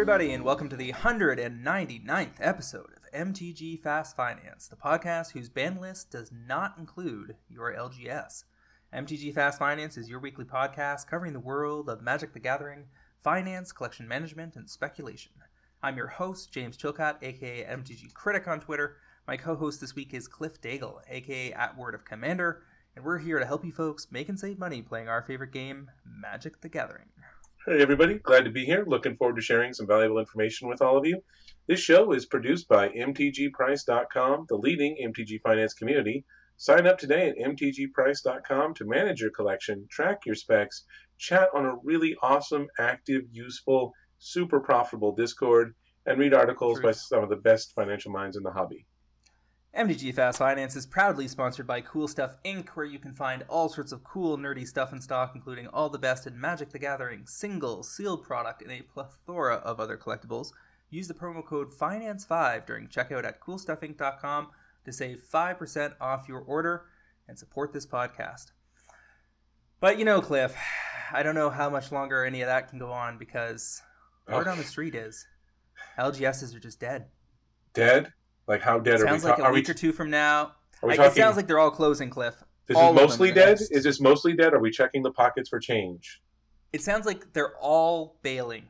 Everybody, and welcome to the 199th episode of MTG Fast Finance, the podcast whose ban list does not include your LGS. MTG Fast Finance is your weekly podcast covering the world of Magic the Gathering, finance, collection management, and speculation. I'm your host, James Chilcott, aka MTG Critic on Twitter. My co host this week is Cliff Daigle, aka At Word of Commander, and we're here to help you folks make and save money playing our favorite game, Magic the Gathering. Hey, everybody. Glad to be here. Looking forward to sharing some valuable information with all of you. This show is produced by MTGPrice.com, the leading MTG finance community. Sign up today at MTGPrice.com to manage your collection, track your specs, chat on a really awesome, active, useful, super profitable Discord, and read articles by some of the best financial minds in the hobby. MTG Fast Finance is proudly sponsored by Cool Stuff Inc., where you can find all sorts of cool, nerdy stuff in stock, including all the best in Magic the Gathering, single, sealed product, and a plethora of other collectibles. Use the promo code FINANCE5 during checkout at CoolStuffInc.com to save 5% off your order and support this podcast. But you know, Cliff, I don't know how much longer any of that can go on because word on the street is LGSs are just dead. Dead? Like how dead sounds are we? Sounds like a week we, or two from now. Are it sounds like they're all closing, Cliff. This all is mostly dead. Next. Is this mostly dead? Are we checking the pockets for change? It sounds like they're all bailing.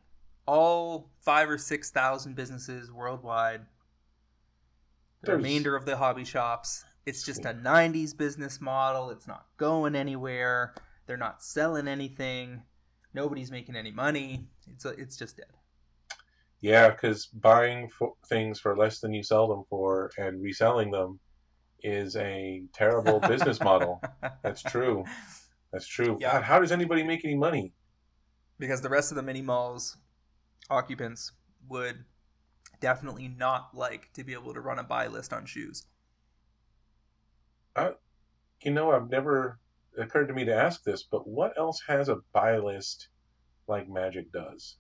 All five or six thousand businesses worldwide. The There's... remainder of the hobby shops. It's just a '90s business model. It's not going anywhere. They're not selling anything. Nobody's making any money. It's a, it's just dead. Yeah, because buying for things for less than you sell them for and reselling them is a terrible business model. That's true. That's true. Yeah. God, how does anybody make any money? Because the rest of the mini malls occupants would definitely not like to be able to run a buy list on shoes. Uh, you know, I've never occurred to me to ask this, but what else has a buy list like Magic does?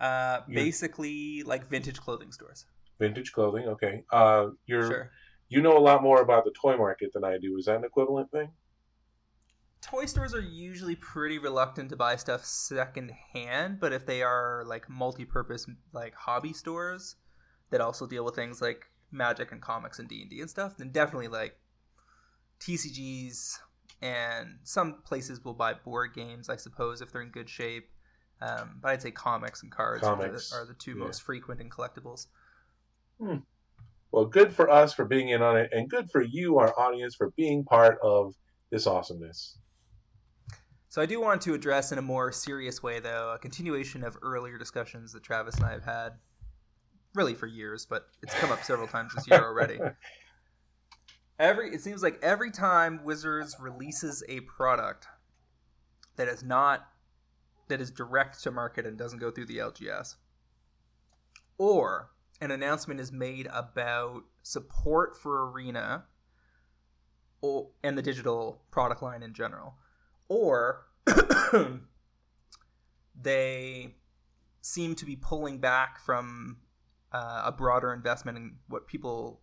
Uh, basically, like vintage clothing stores. Vintage clothing, okay. Uh, you're sure. you know a lot more about the toy market than I do. Is that an equivalent thing? Toy stores are usually pretty reluctant to buy stuff secondhand, but if they are like multi-purpose, like hobby stores that also deal with things like Magic and comics and D and D and stuff, then definitely like TCGs and some places will buy board games, I suppose, if they're in good shape. Um, but I'd say comics and cards comics. Are, the, are, the, two yeah. most frequent in collectibles. Hmm. Well, good for us for being in on it, and good for you, our audience, for being part of this awesomeness. So I do want to address in a more serious way, though, a continuation of earlier discussions that Travis and I have had, really for years, but it's come up several times this year already. every it seems like every time Wizards releases a product that is not that is direct to market and doesn't go through the LGS, or an announcement is made about support for Arena or, and the digital product line in general, or they seem to be pulling back from uh, a broader investment in what people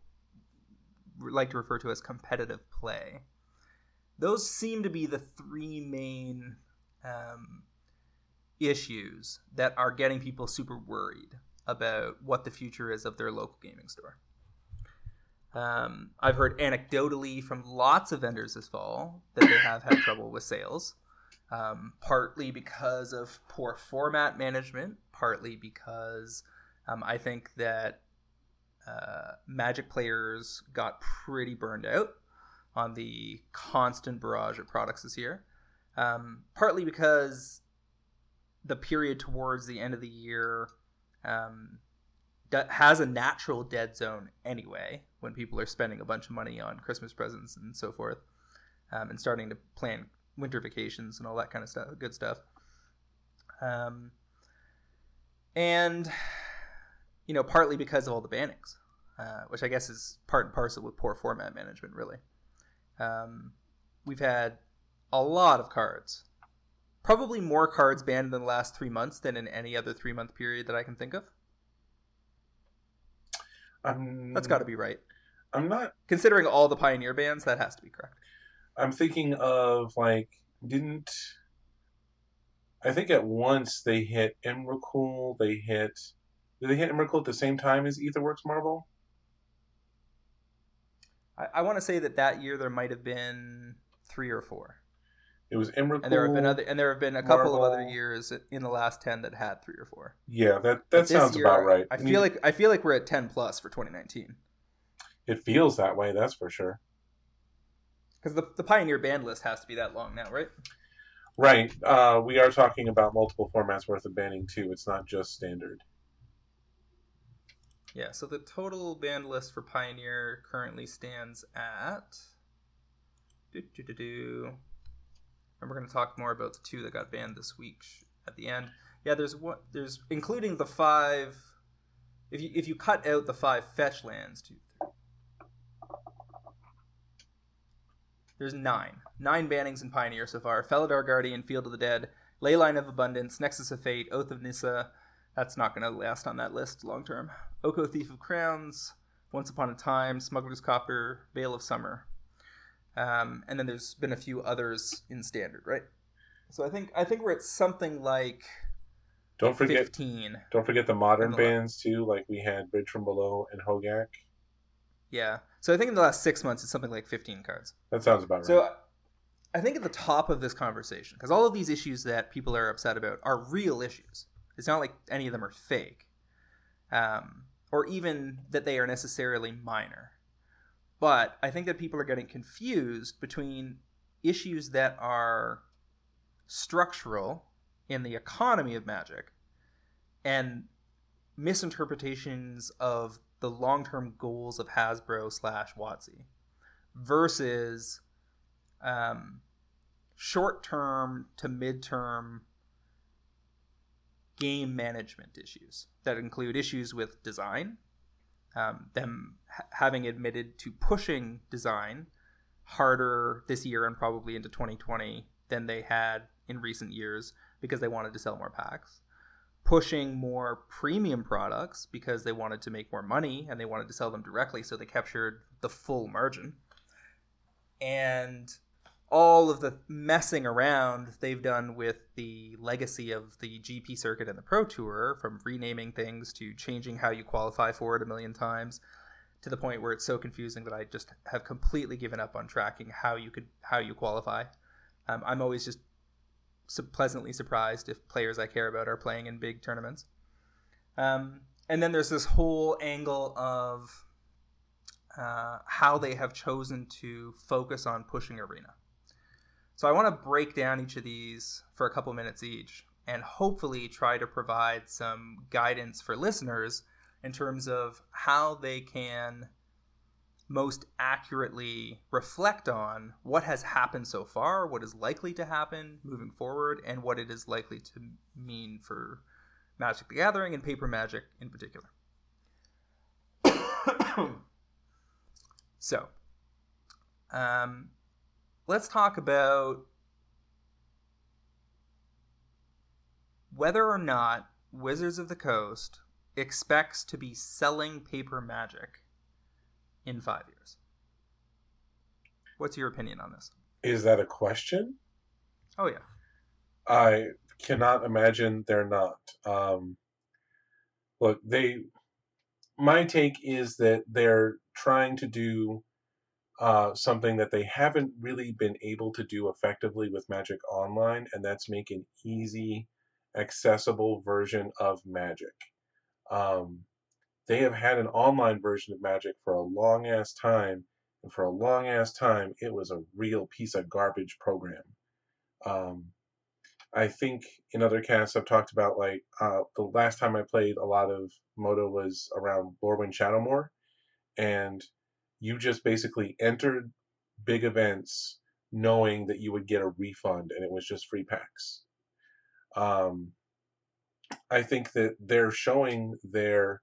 like to refer to as competitive play. Those seem to be the three main um, issues that are getting people super worried about what the future is of their local gaming store. Um, I've heard anecdotally from lots of vendors this fall that they have had trouble with sales, um, partly because of poor format management, partly because um, I think that uh, Magic players got pretty burned out on the constant barrage of products this year. Um, partly because the period towards the end of the year um, has a natural dead zone anyway when people are spending a bunch of money on Christmas presents and so forth, um, and starting to plan winter vacations and all that kind of stuff, good stuff. Um, and you know, partly because of all the bannings, uh, which I guess is part and parcel with poor format management. Really, um, we've had a lot of cards probably more cards banned in the last three months than in any other three month period that I can think of. Um, That's got to be right. I'm not considering all the Pioneer bans. That has to be correct. I'm thinking of like didn't I think at once they hit Emrakul. They hit. Did they hit Emrakul at the same time as Aetherworks Marvel? I, I want to say that that year there might have been three or four. It was Emrakul. And there have been other, and there have been a couple Marvel. of other years in the last ten that had three or four. Yeah, that that sounds year, about right. I mean, feel like I feel like we're at ten plus for 2019 it feels that way. That's for sure. because the the Pioneer band list has to be that long now, right? Right. Uh, we are talking about multiple formats worth of banning too. It's not just standard. Yeah. So the total band list for Pioneer currently stands at. Do, do, do, do. And we're going to talk more about the two that got banned this week at the end. Yeah, there's what there's including the five. If you if you cut out the five fetch lands, two, there's nine nine bannings in Pioneer so far. Felidar Guardian, Field of the Dead, Leyline of Abundance, Nexus of Fate, Oath of Nissa. That's not going to last on that list long term. Oko Thief of Crowns, Once Upon a Time, Smuggler's Copter, Veil of Summer, um, and then there's been a few others in standard, right? So I think I think we're at something like Don't forget. fifteen. Don't forget the modern the- bands too. Like we had Bridge from Below and Hogaak. Yeah. So I think in the last six months it's something like fifteen cards. That sounds about right. So I think at the top of this conversation, because all of these issues that people are upset about are real issues. It's not like any of them are fake, um, or even that they are necessarily minor. But I think that people are getting confused between issues that are structural in the economy of magic and misinterpretations of the long-term goals of Hasbro slash WotC versus um, short-term to mid-term game management issues that include issues with design, um, them ha- having admitted to pushing design harder this year and probably into 2020 than they had in recent years because they wanted to sell more packs. Pushing more premium products because they wanted to make more money and they wanted to sell them directly, so they captured the full margin. And all of the messing around they've done with the legacy of the GP circuit and the Pro Tour, from renaming things to changing how you qualify for it a million times, to the point where it's so confusing that I just have completely given up on tracking how you could how you qualify. Um, I'm always just pleasantly surprised if players I care about are playing in big tournaments. Um, and then there's this whole angle of uh, how they have chosen to focus on pushing arena. So I want to break down each of these for a couple minutes each and hopefully try to provide some guidance for listeners in terms of how they can most accurately reflect on what has happened so far, what is likely to happen moving forward, and what it is likely to mean for Magic the Gathering and paper magic in particular. so, um, let's talk about whether or not Wizards of the Coast expects to be selling paper magic in five years. What's your opinion on this? Is that a question? Oh yeah, I cannot imagine they're not. Um, look, they. My take is that they're trying to do uh, something that they haven't really been able to do effectively with Magic Online, and that's make an easy, accessible version of Magic. Um, they have had an online version of Magic for a long ass time, and for a long ass time, it was a real piece of garbage program. Um, I think in other casts I've talked about like uh, the last time I played a lot of Moto was around Lorwyn Shadowmoor, and you just basically entered big events knowing that you would get a refund, and it was just free packs. Um, I think that they're showing their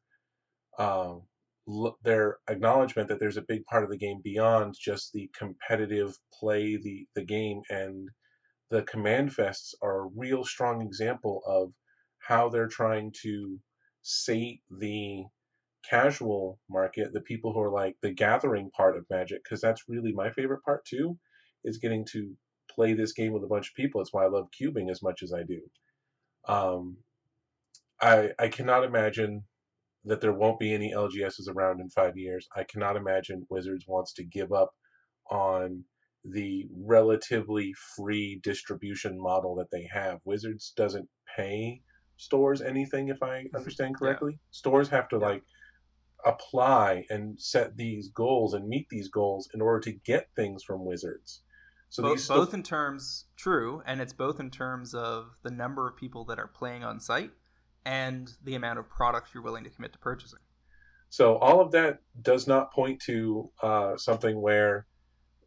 um, their acknowledgement that there's a big part of the game beyond just the competitive play the the game and the command fests are a real strong example of how they're trying to sate the casual market, the people who are like the gathering part of Magic, because that's really my favorite part too, is getting to play this game with a bunch of people. It's why I love cubing as much as I do. Um, I I cannot imagine that there won't be any LGSs around in five years. I cannot imagine Wizards wants to give up on the relatively free distribution model that they have. Wizards doesn't pay stores anything, if I understand correctly. Yeah. Stores have to yeah. like apply and set these goals and meet these goals in order to get things from Wizards. So both, sto- both in terms true, and it's both in terms of the number of people that are playing on site and the amount of products you're willing to commit to purchasing. So all of that does not point to uh, something where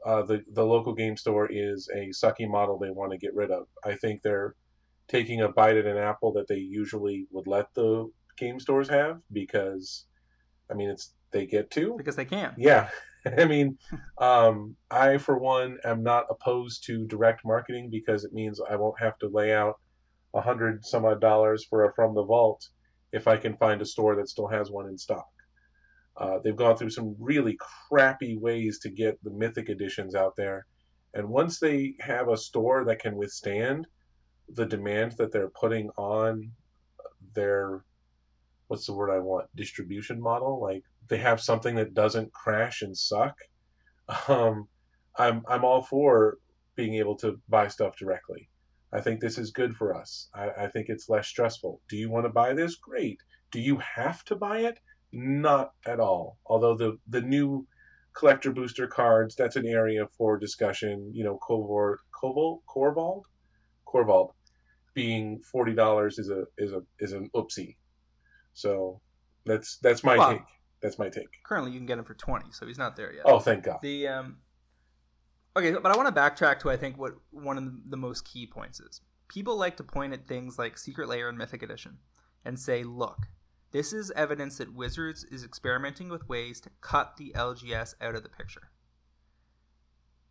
uh, the the local game store is a sucky model they want to get rid of. I think they're taking a bite at an apple that they usually would let the game stores have because, I mean, it's they get to because they can. Yeah, I mean, um, I for one am not opposed to direct marketing because it means I won't have to lay out a hundred some odd dollars for a from the vault if I can find a store that still has one in stock. Uh, they've gone through some really crappy ways to get the mythic editions out there, and once they have a store that can withstand the demand that they're putting on their what's the word I want distribution model, like they have something that doesn't crash and suck. Um, I'm I'm all for being able to buy stuff directly. I think this is good for us. I, I think it's less stressful. Do you want to buy this? Great. Do you have to buy it? Not at all. Although the the new collector booster cards, that's an area for discussion. You know, Kovor, Koval, Korvold, Korvold, being forty dollars is a is a is an oopsie. So that's that's my well, take. That's my take. Currently, you can get him for twenty, so he's not there yet. Oh, thank God. The um, okay, but I want to backtrack to I think what one of the most key points is. People like to point at things like Secret Lair and Mythic Edition, and say, "Look, this is evidence that Wizards is experimenting with ways to cut the LGS out of the picture."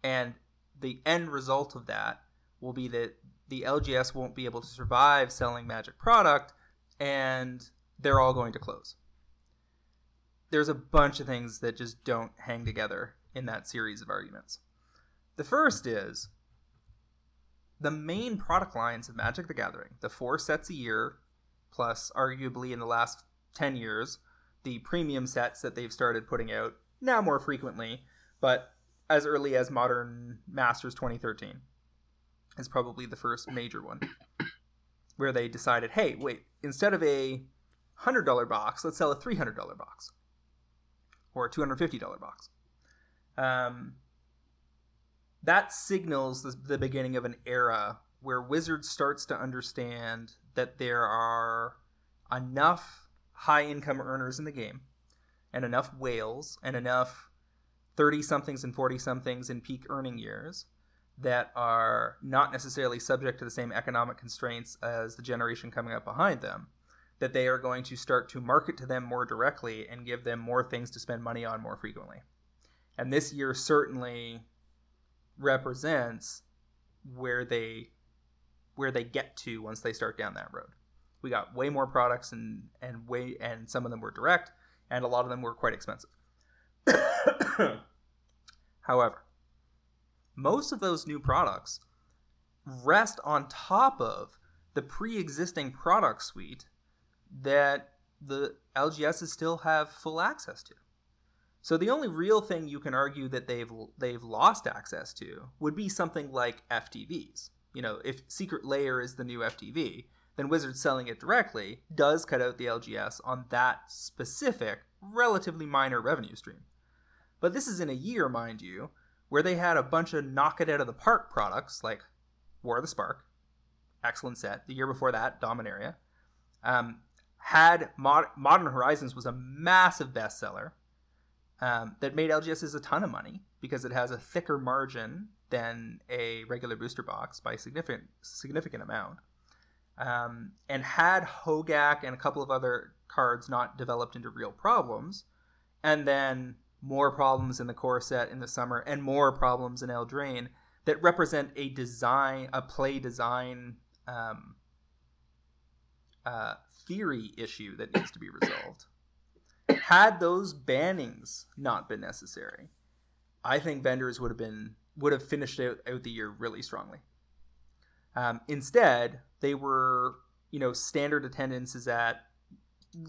And the end result of that will be that the LGS won't be able to survive selling Magic product, and they're all going to close there's a bunch of things that just don't hang together in that series of arguments. The first is the main product lines of Magic the Gathering, the four sets a year, plus arguably in the last 10 years, the premium sets that they've started putting out now more frequently, but as early as Modern Masters 2013 is probably the first major one where they decided, hey, wait, instead of a $100 box, let's sell a $300 box or a $250 box. Um, that signals the, the beginning of an era where Wizards starts to understand that there are enough high income earners in the game and enough whales and enough 30 somethings and 40 somethings in peak earning years that are not necessarily subject to the same economic constraints as the generation coming up behind them that they are going to start to market to them more directly and give them more things to spend money on more frequently. And this year certainly represents where they where they get to once they start down that road. We got way more products and and way and some of them were direct and a lot of them were quite expensive. However, most of those new products rest on top of the pre-existing product suite that the LGSs still have full access to. So the only real thing you can argue that they've they've lost access to would be something like FTVs. You know, if Secret Lair is the new FTV, then Wizards selling it directly does cut out the LGS on that specific, relatively minor revenue stream. But this is in a year, mind you, where they had a bunch of knock it out of the park products like War of the Spark, excellent set. The year before that, Dominaria. Um, had Mod- Modern Horizons was a massive bestseller um, that made LGSs a ton of money because it has a thicker margin than a regular booster box by significant significant amount. Um, and had Hogaak and a couple of other cards not developed into real problems, and then more problems in the core set in the summer, and more problems in Eldraine that represent a design, a play design um, uh, theory issue that needs to be resolved. Had those bannings not been necessary, I think vendors would have been would have finished out, out the year really strongly. Um, instead, they were you know, standard attendance is at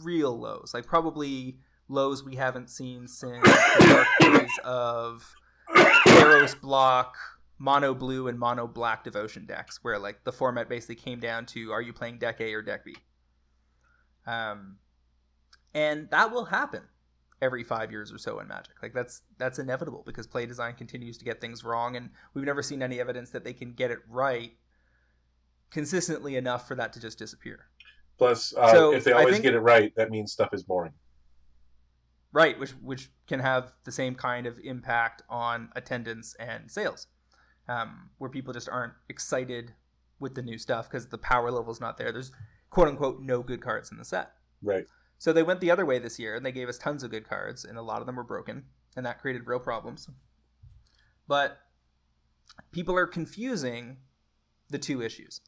real lows, like probably lows we haven't seen since the dark days of Theros block, mono blue, and mono black devotion decks, where like the format basically came down to are you playing deck A or deck B? Um, and that will happen every five years or so in Magic. Like that's that's inevitable because play design continues to get things wrong, and we've never seen any evidence that they can get it right consistently enough for that to just disappear. Plus, uh, So, if they always think- get it right, that means stuff is boring. Right, which which can have the same kind of impact on attendance and sales, um, where people just aren't excited with the new stuff because the power level's not there. There's quote unquote no good cards in the set. Right. So they went the other way this year and they gave us tons of good cards, and a lot of them were broken, and that created real problems. But people are confusing the two issues.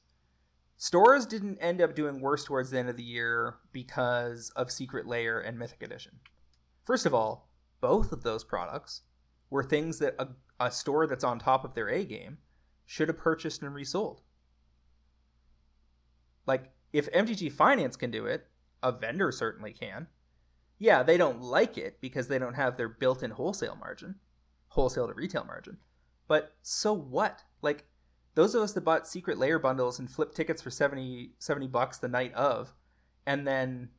Stores didn't end up doing worse towards the end of the year because of Secret Lair and Mythic Edition. First of all, both of those products were things that a, a store that's on top of their A game should have purchased and resold. Like, if MTG Finance can do it, a vendor certainly can. Yeah, they don't like it because they don't have their built in wholesale margin, wholesale to retail margin. But so what? Like, those of us that bought secret lair bundles and flipped tickets for 70, 70 bucks the night of, and then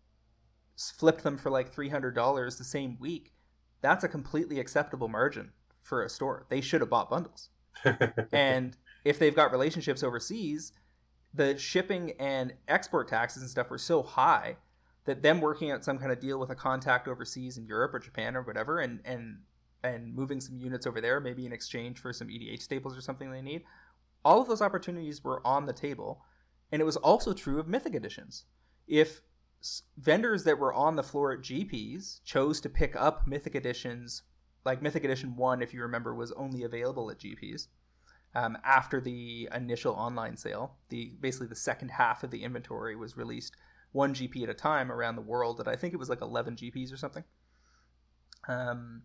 flipped them for like $300 the same week, that's a completely acceptable margin for a store. They should have bought bundles and if they've got relationships overseas, the shipping and export taxes and stuff were so high that them working out some kind of deal with a contact overseas in Europe or Japan or whatever, and and and moving some units over there, maybe in exchange for some EDH staples or something they need. All of those opportunities were on the table, and it was also true of Mythic editions. If vendors that were on the floor at GPs chose to pick up Mythic editions, like Mythic Edition One, if you remember, was only available at GPs um, after the initial online sale. The basically the second half of the inventory was released one GP at a time around the world. That I think it was like eleven GPs or something. Um,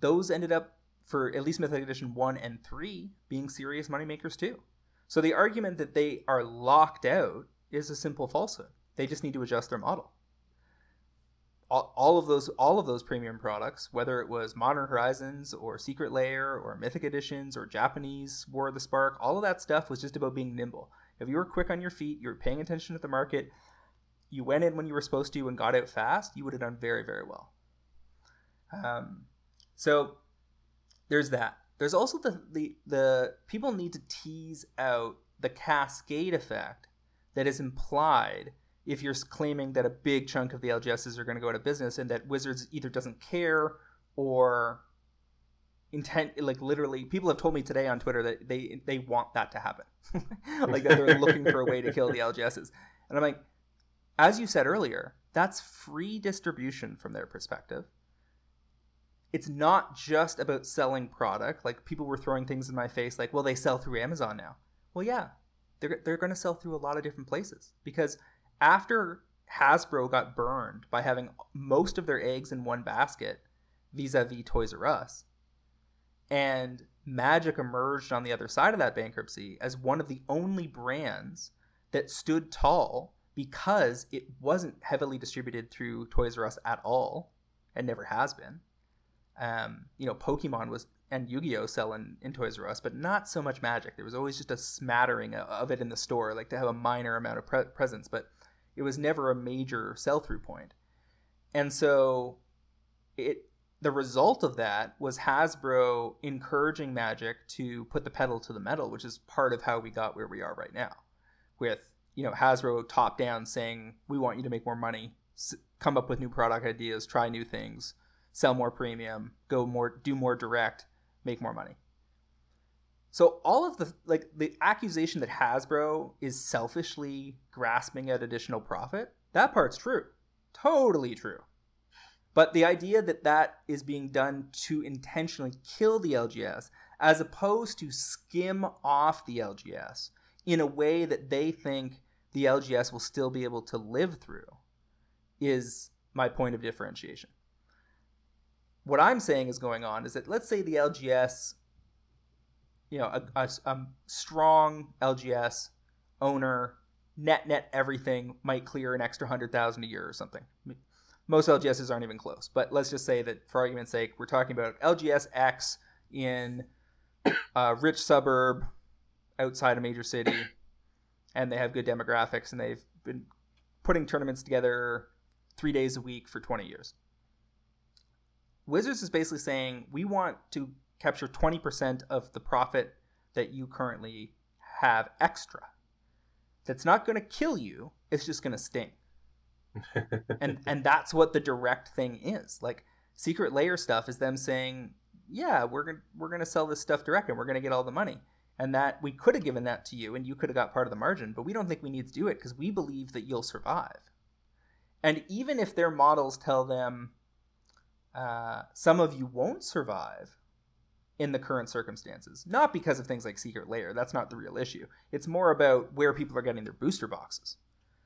those ended up for at least Mythic Edition one and three being serious moneymakers too. So the argument that they are locked out is a simple falsehood. They just need to adjust their model. All, all of those all of those premium products, whether it was Modern Horizons or Secret Lair or Mythic Editions or Japanese War of the Spark, all of that stuff was just about being nimble. If you were quick on your feet, you were paying attention to the market, you went in when you were supposed to and got out fast, you would have done very very well. Um, so there's that. There's also the, the the people need to tease out the cascade effect that is implied if you're claiming that a big chunk of the LGSs are going to go out of business and that Wizards either doesn't care or intent like literally people have told me today on Twitter that they they want that to happen. like that they're looking for a way to kill the LGSs. And I'm like as you said earlier, that's free distribution from their perspective it's not just about selling product. Like people were throwing things in my face, like, well, they sell through Amazon now. Well, yeah, they're they're going to sell through a lot of different places because after Hasbro got burned by having most of their eggs in one basket, vis-a-vis Toys R Us, and Magic emerged on the other side of that bankruptcy as one of the only brands that stood tall because it wasn't heavily distributed through Toys R Us at all and never has been um, you know, Pokemon was and Yu-Gi-Oh selling in Toys R Us, but not so much Magic. There was always just a smattering of it in the store, like to have a minor amount of pre- presence, but it was never a major sell-through point. And so, it the result of that was Hasbro encouraging Magic to put the pedal to the metal, which is part of how we got where we are right now, with you know Hasbro top down saying we want you to make more money, come up with new product ideas, try new things sell more premium, go more, do more direct, make more money. So all of the like the accusation that Hasbro is selfishly grasping at additional profit, that part's true. Totally true. But the idea that that is being done to intentionally kill the LGS as opposed to skim off the LGS in a way that they think the LGS will still be able to live through is my point of differentiation what I'm saying is going on is that let's say the LGS, you know, a, a, a strong LGS owner net net everything might clear an extra hundred thousand a year or something. Most LGSs aren't even close, but let's just say that for argument's sake, we're talking about LGS X in a uh, rich suburb outside a major city, and they have good demographics, and they've been putting tournaments together three days a week for 20 years. Wizards is basically saying we want to capture 20% of the profit that you currently have extra. That's not going to kill you, it's just going to sting. and and that's what the direct thing is. Like secret lair stuff is them saying, "Yeah, we're going to we're going to sell this stuff direct and we're going to get all the money." And that we could have given that to you and you could have got part of the margin, but we don't think we need to do it because we believe that you'll survive. And even if their models tell them uh, some of you won't survive in the current circumstances, not because of things like Secret Lair, that's not the real issue. It's more about where people are getting their booster boxes.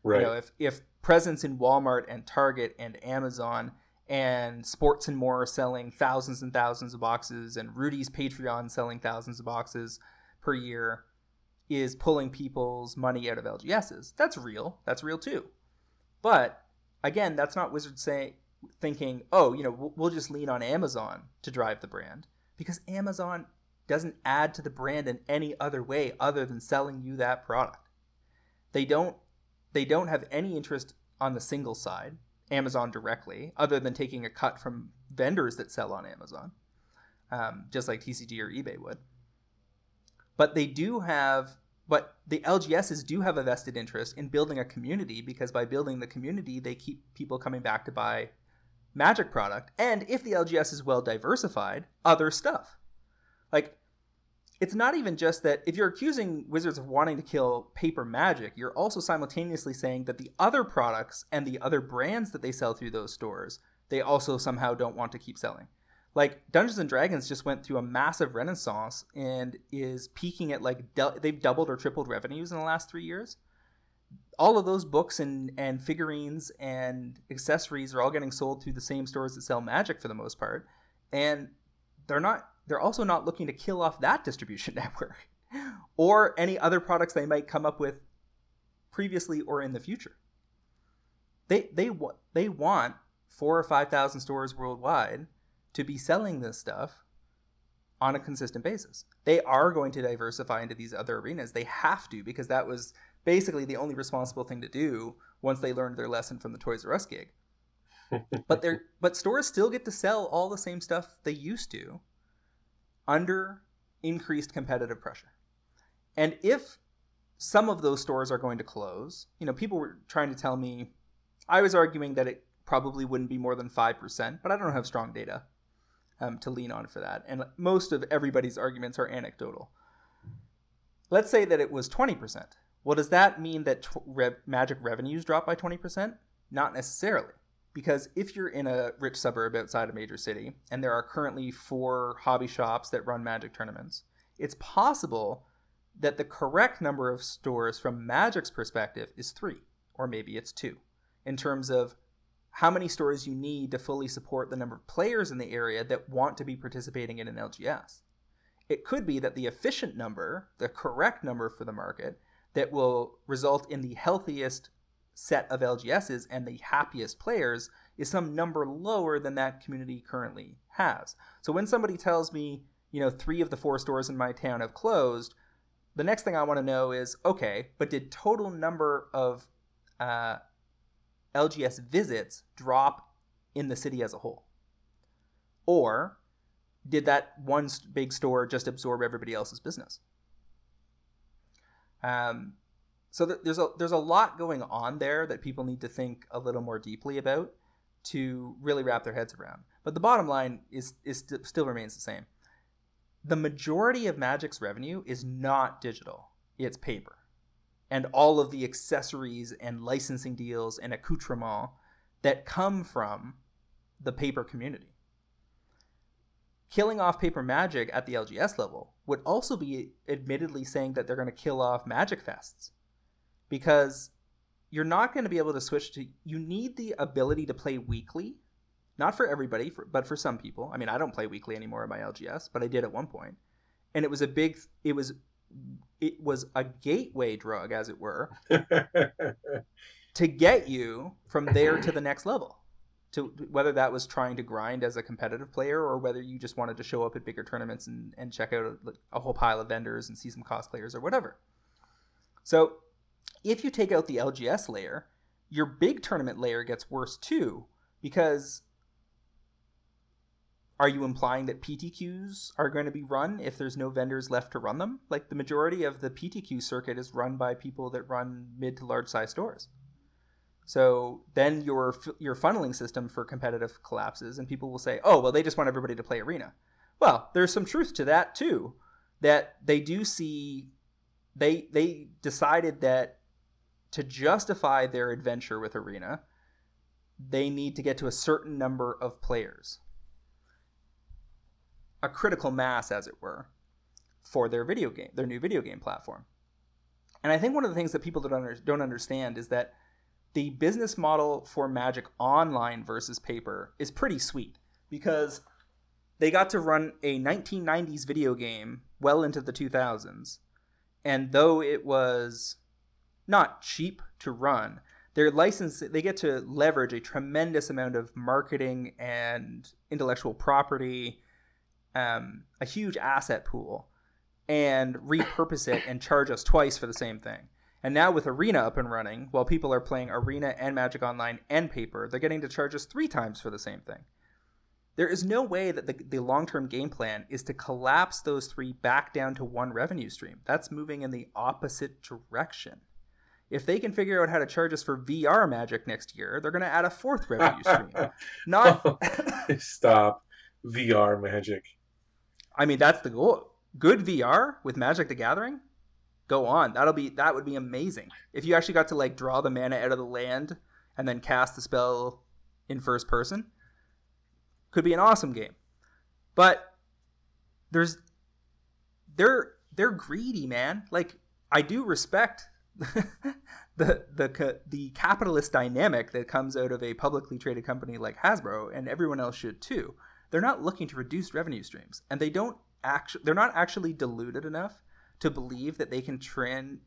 Right. You know, if, if presence in Walmart and Target and Amazon and Sports and More are selling thousands and thousands of boxes and Rudy's Patreon selling thousands of boxes per year is pulling people's money out of LGSs. That's real. That's real too. But again, that's not Wizards saying thinking, oh, you know, we'll, we'll just lean on Amazon to drive the brand because Amazon doesn't add to the brand in any other way other than selling you that product. They don't they don't have any interest on the single side, Amazon directly, other than taking a cut from vendors that sell on Amazon, um, just like TCG or eBay would. But they do have but the LGSs do have a vested interest in building a community because by building the community, they keep people coming back to buy Magic product. And if the LGS is well diversified, other stuff. Like, it's not even just that if you're accusing Wizards of wanting to kill paper magic, you're also simultaneously saying that the other products and the other brands that they sell through those stores, they also somehow don't want to keep selling like Dungeons and Dragons just went through a massive renaissance and is peaking at like they've doubled or tripled revenues in the last three years. All of those books and and figurines and accessories are all getting sold through the same stores that sell Magic for the most part, and they're not. They're also not looking to kill off that distribution network or any other products they might come up with previously or in the future. They they they want four or five thousand stores worldwide to be selling this stuff on a consistent basis. They are going to diversify into these other arenas. They have to because that was basically the only responsible thing to do once they learned their lesson from the Toys R Us gig. but they but stores still get to sell all the same stuff they used to under increased competitive pressure. And if some of those stores are going to close, you know, people were trying to tell me I was arguing that it probably wouldn't be more than 5%, but I don't have strong data um, to lean on for that. And most of everybody's arguments are anecdotal. Let's say that it was 20%. Well, does that mean that re- Magic revenues drop by 20%? Not necessarily. Because if you're in a rich suburb outside a major city and there are currently four hobby shops that run Magic tournaments, it's possible that the correct number of stores from Magic's perspective is three, or maybe it's two, in terms of how many stores you need to fully support the number of players in the area that want to be participating in an LGS. It could be that the efficient number, the correct number for the market, that will result in the healthiest set of LGSs and the happiest players is some number lower than that community currently has. So when somebody tells me, you know, three of the four stores in my town have closed, the next thing I want to know is, okay, but did total number of uh, LGS visits drop in the city as a whole? Or did that one big store just absorb everybody else's business? Um, so th- there's a there's a lot going on there that people need to think a little more deeply about to really wrap their heads around. But the bottom line is is st- still remains the same. The majority of Magic's revenue is not digital; it's paper and all of the accessories and licensing deals and accoutrements that come from the paper community. Killing off paper magic at the LGS level would also be admittedly saying that they're going to kill off magic fests because you're not going to be able to switch to you need the ability to play weekly not for everybody for, but for some people. I mean i don't play weekly anymore in my lgs but i did at one point. And it was a big it was it was a gateway drug, as it were, to get you from there to the next level. To whether that was trying to grind as a competitive player or whether you just wanted to show up at bigger tournaments and, and check out a, a whole pile of vendors and see some cosplayers or whatever. So if you take out the LGS layer, your big tournament layer gets worse too because are you implying that PTQs are going to be run if there's no vendors left to run them? Like the majority of the PTQ circuit is run by people that run mid to large size stores. So then your your funneling system for competitive collapses, and people will say, "Oh, well, they just want everybody to play arena." Well, there's some truth to that too. That they do see, they they decided that to justify their adventure with arena, they need to get to a certain number of players a critical mass, as it were, for their video game, their new video game platform. And I think one of the things that people don't, under, don't understand is that the business model for Magic Online versus paper is pretty sweet because they got to run a 1990s video game well into the 2000s. And though it was not cheap to run, their license they get to leverage a tremendous amount of marketing and intellectual property um, a huge asset pool and repurpose it and charge us twice for the same thing. And now with Arena up and running, while people are playing Arena and Magic Online and Paper, they're getting to charge us three times for the same thing. There is no way that the, the long term game plan is to collapse those three back down to one revenue stream. That's moving in the opposite direction. If they can figure out how to charge us for VR Magic next year, they're going to add a fourth revenue stream. Not stop VR Magic. I mean, that's the goal. Good VR with Magic the Gathering, go on. That'll be that would be amazing. If you actually got to like draw the mana out of the land and then cast the spell in first person, could be an awesome game. But there's they're they're greedy, man. Like I do respect the the the capitalist dynamic that comes out of a publicly traded company like Hasbro, and everyone else should too they're not looking to reduce revenue streams and they don't actually they're not actually diluted enough to believe that they can trend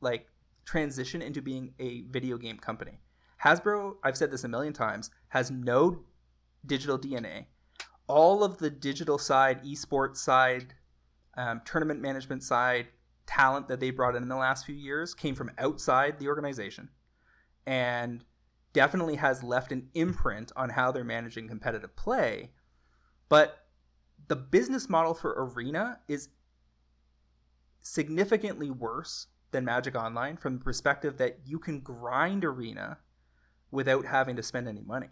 like transition into being a video game company. Hasbro, I've said this a million times, has no digital DNA. All of the digital side, esports side, um, tournament management side, talent that they brought in in the last few years came from outside the organization and definitely has left an imprint on how they're managing competitive play but the business model for Arena is significantly worse than Magic Online from the perspective that you can grind Arena without having to spend any money.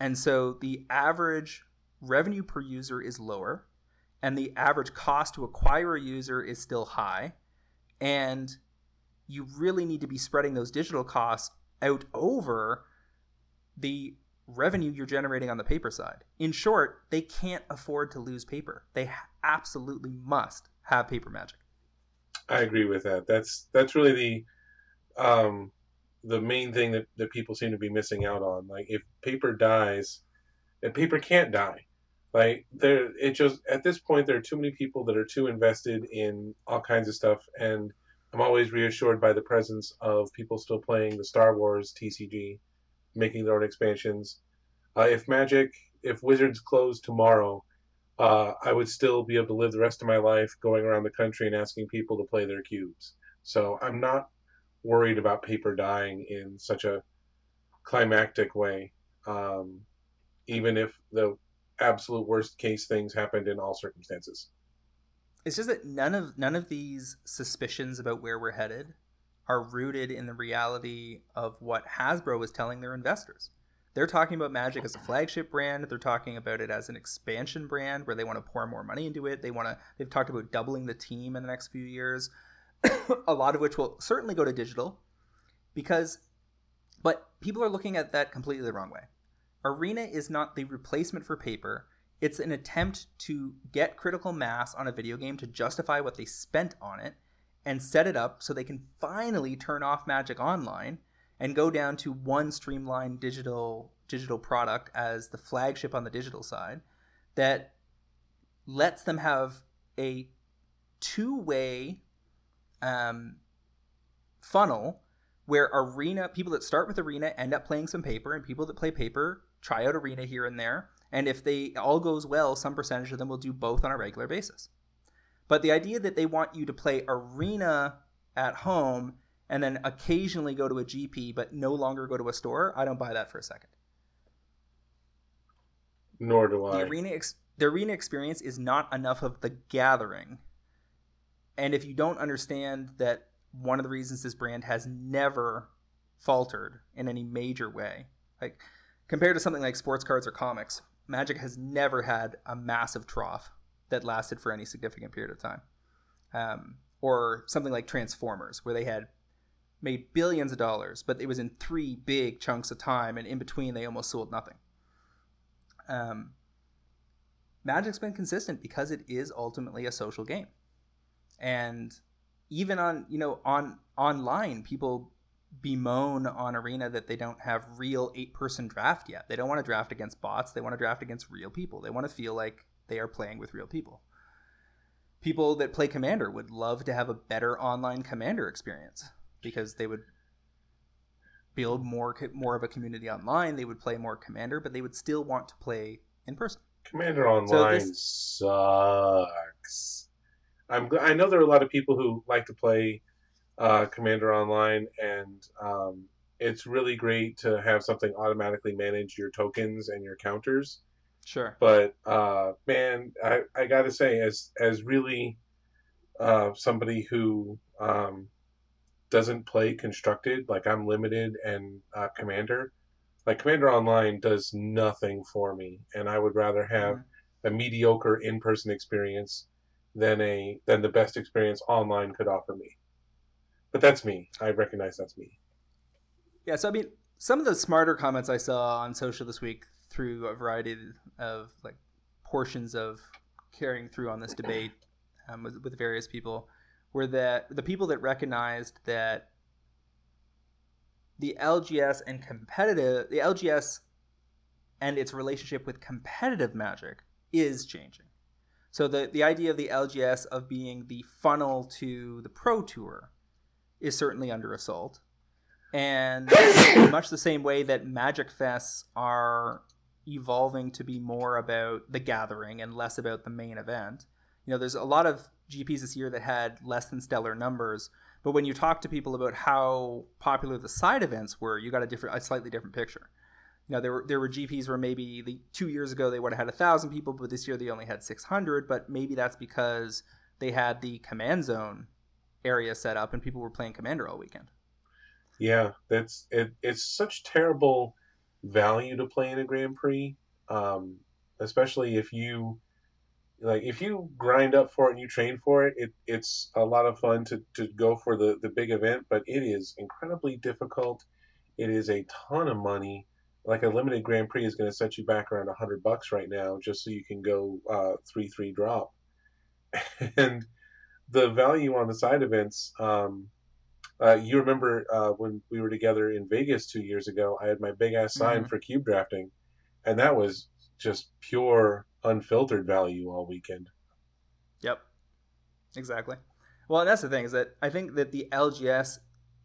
And so the average revenue per user is lower, and the average cost to acquire a user is still high. And you really need to be spreading those digital costs out over the revenue you're generating on the paper side. In short, they can't afford to lose paper. They absolutely must have paper magic. I agree with that. That's that's really the um, the main thing that, that people seem to be missing out on. Like if paper dies, and paper can't die. Like there, it just at this point there are too many people that are too invested in all kinds of stuff, and I'm always reassured by the presence of people still playing the Star Wars TCG making their own expansions. Uh, if Magic, if Wizards closed tomorrow, uh, I would still be able to live the rest of my life going around the country and asking people to play their cubes. So I'm not worried about paper dying in such a climactic way, um, even if the absolute worst case things happened in all circumstances. It's just that none of none of these suspicions about where we're headed are rooted in the reality of what Hasbro is telling their investors. They're talking about Magic as a flagship brand. They're talking about it as an expansion brand where they want to pour more money into it. They want to. They've talked about doubling the team in the next few years, a lot of which will certainly go to digital, because. But people are looking at that completely the wrong way. Arena is not the replacement for paper. It's an attempt to get critical mass on a video game to justify what they spent on it and set it up so they can finally turn off Magic Online and go down to one streamlined digital digital product as the flagship on the digital side that lets them have a two way um, funnel where arena people that start with arena end up playing some paper, and people that play paper try out arena here and there. And if they all goes well, some percentage of them will do both on a regular basis. But the idea that they want you to play arena at home and then occasionally go to a GP but no longer go to a store, I don't buy that for a second. Nor do I. The arena ex- the arena experience is not enough of the gathering. And if you don't understand that one of the reasons this brand has never faltered in any major way, like compared to something like sports cards or comics, Magic has never had a massive trough that lasted for any significant period of time. Um, or something like Transformers, where they had made billions of dollars, but it was in three big chunks of time, and in between they almost sold nothing. Um, Magic's been consistent because it is ultimately a social game, and even on you know on online, people bemoan on Arena that they don't have real eight person draft yet. They don't want to draft against bots. They want to draft against real people. They want to feel like they are playing with real people. People that play Commander would love to have a better online Commander experience because they would build more more of a community online. They would play more Commander, but they would still want to play in person. Commander Online so this... sucks. I'm I know there are a lot of people who like to play uh, Commander Online, and um, it's really great to have something automatically manage your tokens and your counters. Sure. But uh, man, I, I got to say, as as really uh, somebody who um, doesn't play constructed, like I'm limited and uh, Commander, like Commander Online does nothing for me, and I would rather have mm-hmm. a mediocre in-person experience than a than the best experience online could offer me. But that's me. I recognize that's me. Yeah, so I mean, some of the smarter comments I saw on social this week through a variety of like portions of carrying through on this debate um, with, with various people were that the people that recognized that the LGS and competitive the LGS and its relationship with competitive magic is changing. So the the idea of the LGS of being the funnel to the pro tour is certainly under assault. And much the same way that Magic Fests are evolving to be more about the gathering and less about the main event. You know, there's a lot of GPs this year that had less than stellar numbers, but when you talk to people about how popular the side events were, you got a different, a slightly different picture. You know, there were there were GPs where maybe the two years ago they would have had a thousand people, but this year they only had six hundred. But maybe that's because they had the command zone area set up and people were playing Commander all weekend. Yeah, that's it. It's such terrible value to play in a Grand Prix, um, especially if you like if you grind up for it and you train for it, it it's a lot of fun to, to go for the, the big event, but it is incredibly difficult. It is a ton of money. Like a limited Grand Prix is going to set you back around a hundred bucks right now, just so you can go uh, three three drop. and the value on the side events, um, uh, you remember uh, when we were together in Vegas two years ago? I had my big ass sign mm-hmm. for cube drafting, and that was just pure unfiltered value all weekend. Yep, exactly. Well, that's the thing is that I think that the LGS,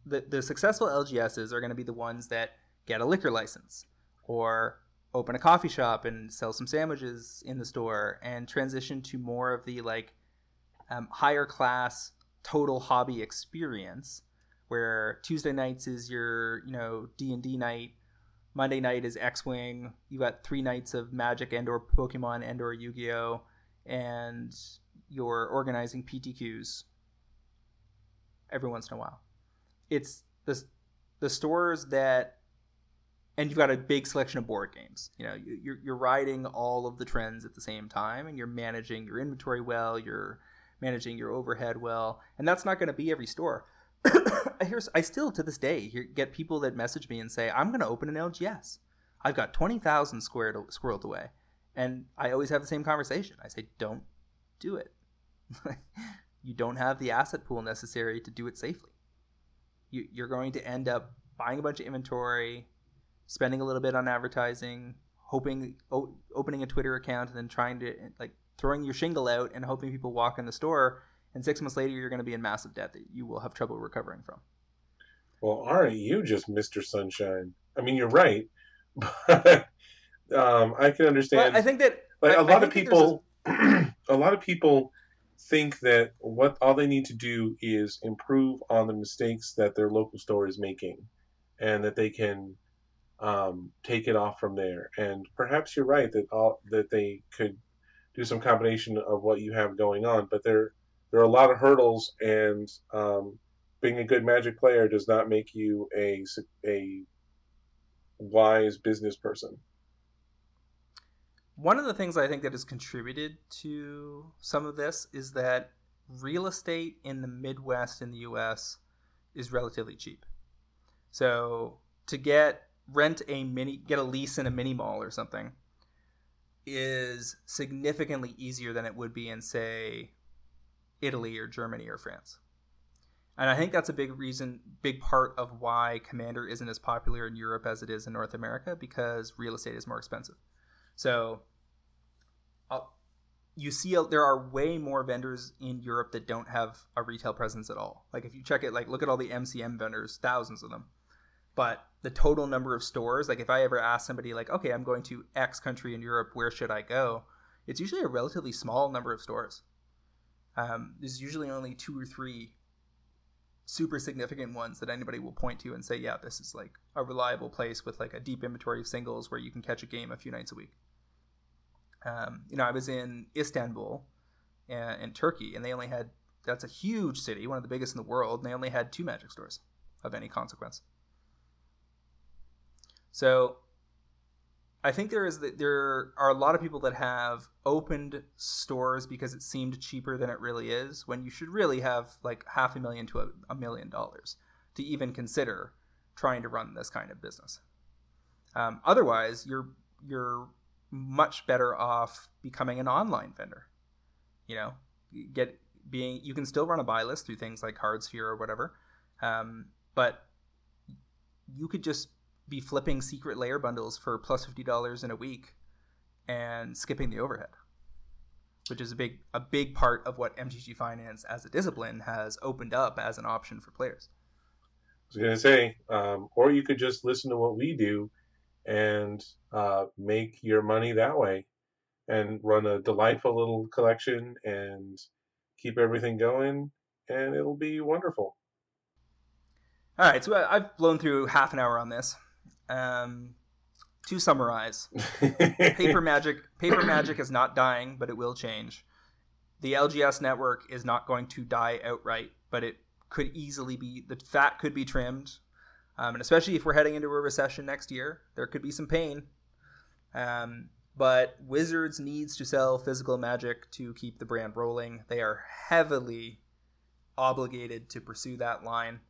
the, the successful LGSs are going to be the ones that get a liquor license or open a coffee shop and sell some sandwiches in the store and transition to more of the like um, higher class total hobby experience where Tuesday nights is your you know D and D night, Monday night is X Wing. You got three nights of Magic and or Pokemon and or Yu Gi Oh, and you're organizing PTQs every once in a while. It's the the stores that and you've got a big selection of board games. You know, you're, you're riding all of the trends at the same time, and you're managing your inventory well. You're managing your overhead well, and that's not going to be every store. here's I still to this day get people that message me and say I'm going to open an LGS. I've got twenty thousand squared squirreled away, and I always have the same conversation. I say don't do it. you don't have the asset pool necessary to do it safely. You, you're going to end up buying a bunch of inventory, spending a little bit on advertising, hoping opening a Twitter account, and then trying to like throwing your shingle out and hoping people walk in the store and six months later you're going to be in massive debt that you will have trouble recovering from. Well, aren't you just Mr. Sunshine? I mean, you're right, but um, I can understand. But I think that like I- a lot of think that there's people, a lot of people think that what all they need to do is improve on the mistakes that their local store is making, and that they can um, take it off from there. And perhaps you're right that all that they could do some combination of what you have going on, but there there are a lot of hurdles, and um, being a good Magic player does not make you a a wise business person. One of the things I think that has contributed to some of this is that real estate in the Midwest in the US is relatively cheap. So to get rent a mini get a lease in a mini mall or something is significantly easier than it would be in say Italy or Germany or France. And I think that's a big reason, big part of why Commander isn't as popular in Europe as it is in North America because real estate is more expensive. So, uh, you see, uh, there are way more vendors in Europe that don't have a retail presence at all. Like if you check it, like look at all the MCM vendors, thousands of them. But the total number of stores, like if I ever ask somebody, like, okay, I'm going to X country in Europe, where should I go? It's usually a relatively small number of stores. Um, there's usually only two or three super significant ones that anybody will point to and say, yeah, this is like a reliable place with like a deep inventory of singles where you can catch a game a few nights a week. Um, you know, I was in Istanbul in Turkey, and they only had that's a huge city, one of the biggest in the world, and they only had two magic stores of any consequence. So, I think there is that there are a lot of people that have opened stores because it seemed cheaper than it really is, when you should really have like half a million to a, a million dollars to even consider trying to run this kind of business. Um, otherwise, you're you're much better off becoming an online vendor. You know, get being you can still run a buy list through things like Cardsphere or whatever, um, but you could just be flipping secret lair bundles for plus fifty dollars in a week and skipping the overhead, which is a big a big part of what MTG Finance as a discipline has opened up as an option for players. I was gonna say, um, or you could just listen to what we do and uh, make your money that way, and run a delightful little collection and keep everything going, and it'll be wonderful. All right, so I've blown through half an hour on this. Um, to summarize, paper magic paper magic is not dying, but it will change. The LGS network is not going to die outright, but it could easily be the fat could be trimmed, um, and especially if we're heading into a recession next year, there could be some pain. Um, but Wizards needs to sell physical magic to keep the brand rolling. They are heavily obligated to pursue that line.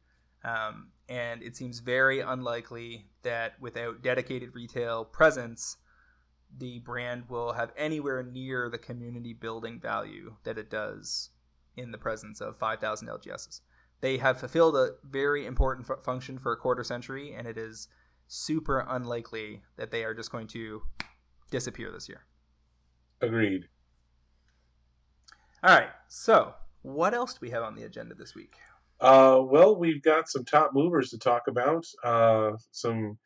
Um, and it seems very unlikely that without dedicated retail presence, the brand will have anywhere near the community building value that it does in the presence of 5,000 LGSs. They have fulfilled a very important fu- function for a quarter century, and it is super unlikely that they are just going to disappear this year. Agreed. All right, so what else do we have on the agenda this week? Uh, well, we've got some top movers to talk about. Uh, some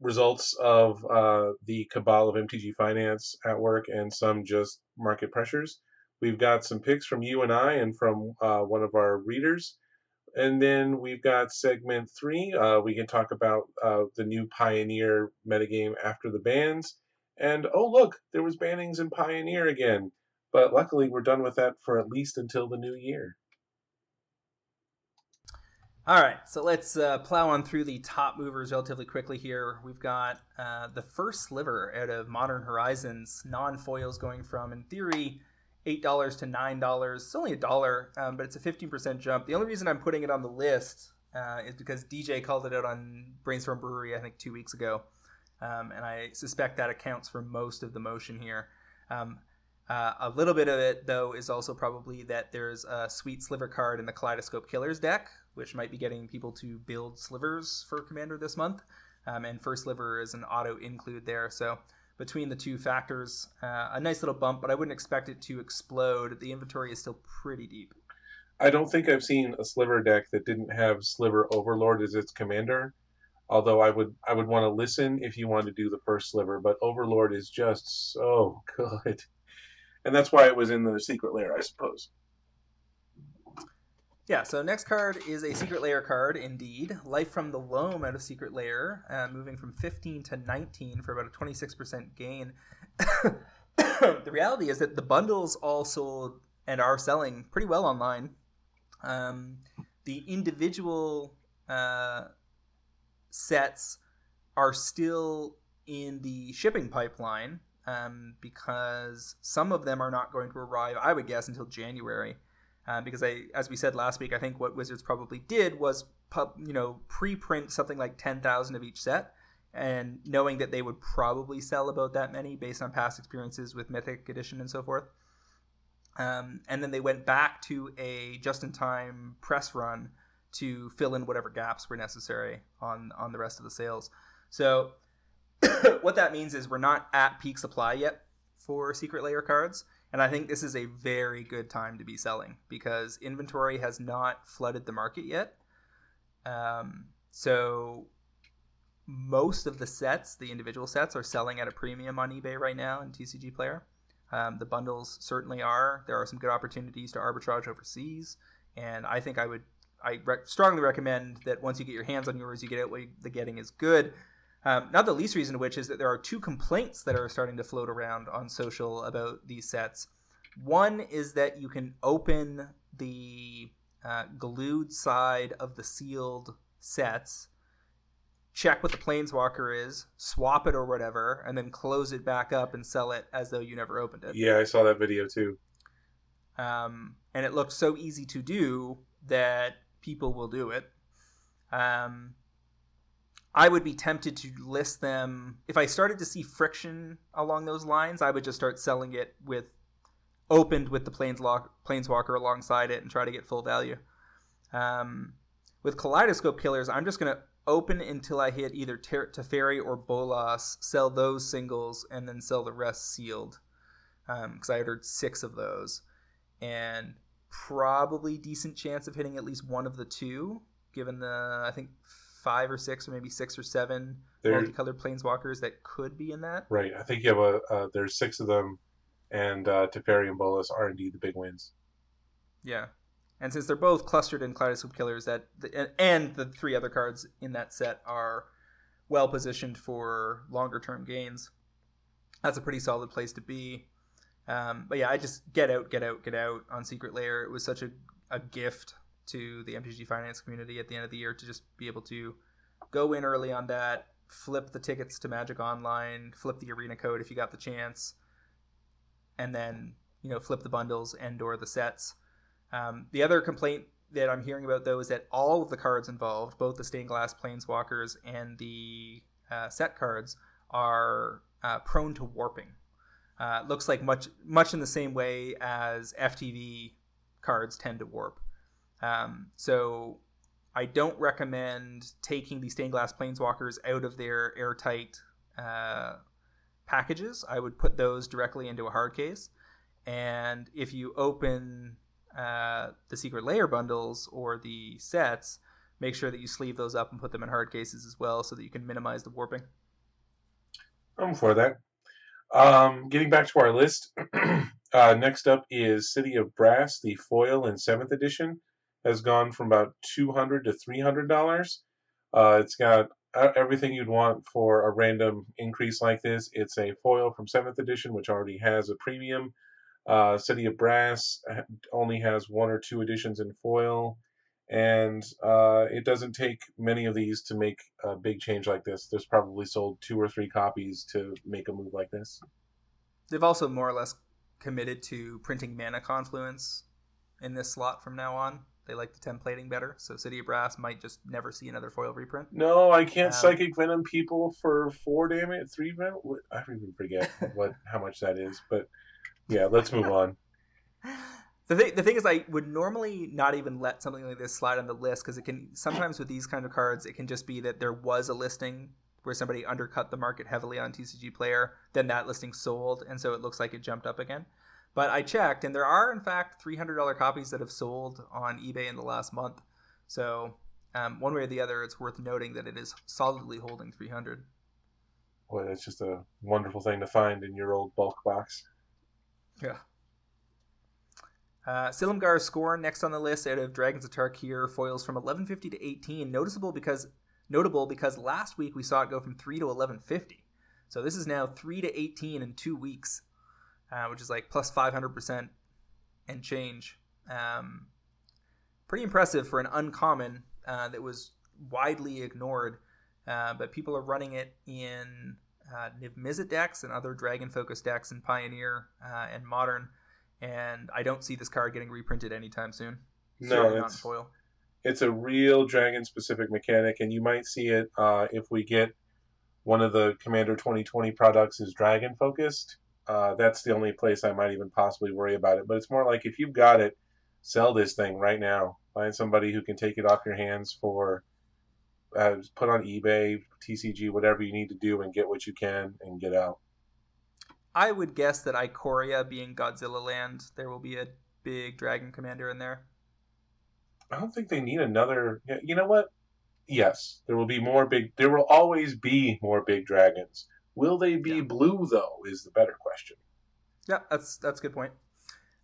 results of uh, the cabal of MTG Finance at work, and some just market pressures. We've got some picks from you and I, and from uh, one of our readers. And then we've got segment three. Uh, we can talk about uh, the new Pioneer metagame after the bans. And oh, look, there was bannings in Pioneer again. But luckily, we're done with that for at least until the new year. All right, so let's uh, plow on through the top movers relatively quickly here. We've got uh, the first sliver out of Modern Horizons, non foils going from, in theory, $8 to $9. It's only a dollar, um, but it's a 15% jump. The only reason I'm putting it on the list uh, is because DJ called it out on Brainstorm Brewery, I think, two weeks ago. Um, and I suspect that accounts for most of the motion here. Um, uh, a little bit of it, though, is also probably that there's a sweet sliver card in the Kaleidoscope Killers deck, which might be getting people to build slivers for Commander this month. Um, and first sliver is an auto include there. So between the two factors. Uh, a nice little bump, but I wouldn't expect it to explode. The inventory is still pretty deep. I don't think I've seen a sliver deck that didn't have Sliver Overlord as its commander. Although I would I would want to listen if you want to do the first sliver, but Overlord is just so good, and that's why it was in the secret lair, I suppose. Yeah, so next card is a Secret Lair card, indeed. Life from the Loam out of Secret Lair, uh, moving from 15 to 19 for about a 26% gain. the reality is that the bundles all sold and are selling pretty well online. Um, the individual uh, sets are still in the shipping pipeline um, because some of them are not going to arrive, I would guess, until January. Uh, because I, as we said last week, I think what Wizards probably did was, pub, you know, pre-print something like ten thousand of each set, and knowing that they would probably sell about that many based on past experiences with Mythic Edition and so forth. Um, and then they went back to a just-in-time press run to fill in whatever gaps were necessary on on the rest of the sales. So what that means is we're not at peak supply yet for Secret Lair cards. And I think this is a very good time to be selling because inventory has not flooded the market yet. Um, so most of the sets, the individual sets, are selling at a premium on eBay right now in TCG Player. Um, the bundles certainly are. There are some good opportunities to arbitrage overseas, and I think I would, I strongly recommend that once you get your hands on yours, you get what the getting is good. Um, not the least reason which is that there are two complaints that are starting to float around on social about these sets. One is that you can open the uh, glued side of the sealed sets, check what the planeswalker is, swap it or whatever, and then close it back up and sell it as though you never opened it. Yeah, I saw that video too. Um, and it looked so easy to do that people will do it. Um, I would be tempted to list them if I started to see friction along those lines. I would just start selling it with opened with the planeswalker, planeswalker alongside it and try to get full value. Um, with Kaleidoscope Killers, I'm just to open until I hit either Ter- Teferi or Bolas, sell those singles, and then sell the rest sealed. Because um, I ordered six of those. And probably decent chance of hitting at least one of the two, given the, I think, five or six or maybe six or seven there, multicolored planeswalkers that could be in that. Right. I think you have a uh, there's six of them, and uh, Teferi and Bolas are indeed the big wins. Yeah, and since they're both clustered in Kaleidoscope Killers, that the, and the three other cards in that set are well positioned for longer term gains. That's a pretty solid place to be. Um, but yeah, I just get out, get out, get out on Secret Lair. It was such a, a gift to the MTG finance community at the end of the year to just be able to go in early on that, flip the tickets to Magic Online, flip the arena code if you got the chance, and then you know flip the bundles and or the sets. Um, the other complaint that I'm hearing about though is that all of the cards involved, both the stained glass planeswalkers and the uh, set cards, are uh, prone to warping. Uh, looks like much much in the same way as FTV cards tend to warp. Um, so I don't recommend taking the stained glass planeswalkers out of their airtight uh, packages. I would put those directly into a hard case. And if you open uh, the secret lair bundles or the sets, make sure that you sleeve those up and put them in hard cases as well so that you can minimize the warping. I'm for that. Um, getting back to our list, uh, next up is City of Brass, the foil in 7th edition has gone from about 200 to 300 dollars. Uh, it's got everything you'd want for a random increase like this. It's a foil from 7th edition, which already has a premium. Uh, City of Brass only has one or two editions in foil, and uh, it doesn't take many of these to make a big change like this. There's probably sold two or three copies to make a move like this. They've also more or less committed to printing Mana Confluence in this slot from now on. They like the templating better, so City of Brass might just never see another foil reprint. No, I can't um, psychic venom people for four damage, three venom. I even forget what how much that is, but yeah, let's move on. The thing, the thing is, I would normally not even let something like this slide on the list because it can sometimes with these kind of cards, it can just be that there was a listing where somebody undercut the market heavily on TCG Player, then that listing sold, and so it looks like it jumped up again. But I checked, and there are in fact $300 copies that have sold on eBay in the last month. So um, one way or the other, it's worth noting that it is solidly holding 300. Boy, that's just a wonderful thing to find in your old bulk box. Yeah. Uh, Silumgar Scorn next on the list out of Dragons of Tarkir foils from 1150 to 18. Noticeable because notable because last week we saw it go from 3 to 1150. So this is now 3 to 18 in two weeks, uh, which is like plus 500% and change. Um, pretty impressive for an uncommon uh, that was widely ignored, uh, but people are running it in uh, Niv Mizzet decks and other dragon focused decks in Pioneer uh, and Modern, and I don't see this card getting reprinted anytime soon. No, it's, foil. It's a real dragon specific mechanic, and you might see it uh, if we get one of the Commander 2020 products is dragon focused. Uh, that's the only place I might even possibly worry about it. But it's more like if you've got it, sell this thing right now. Find somebody who can take it off your hands for uh, put on eBay, TCG, whatever you need to do, and get what you can and get out. I would guess that Ikoria being Godzilla Land, there will be a big dragon commander in there. I don't think they need another. You know what? Yes, there will be more big. There will always be more big dragons. Will they be yeah. blue though? Is the better question. Yeah, that's that's a good point.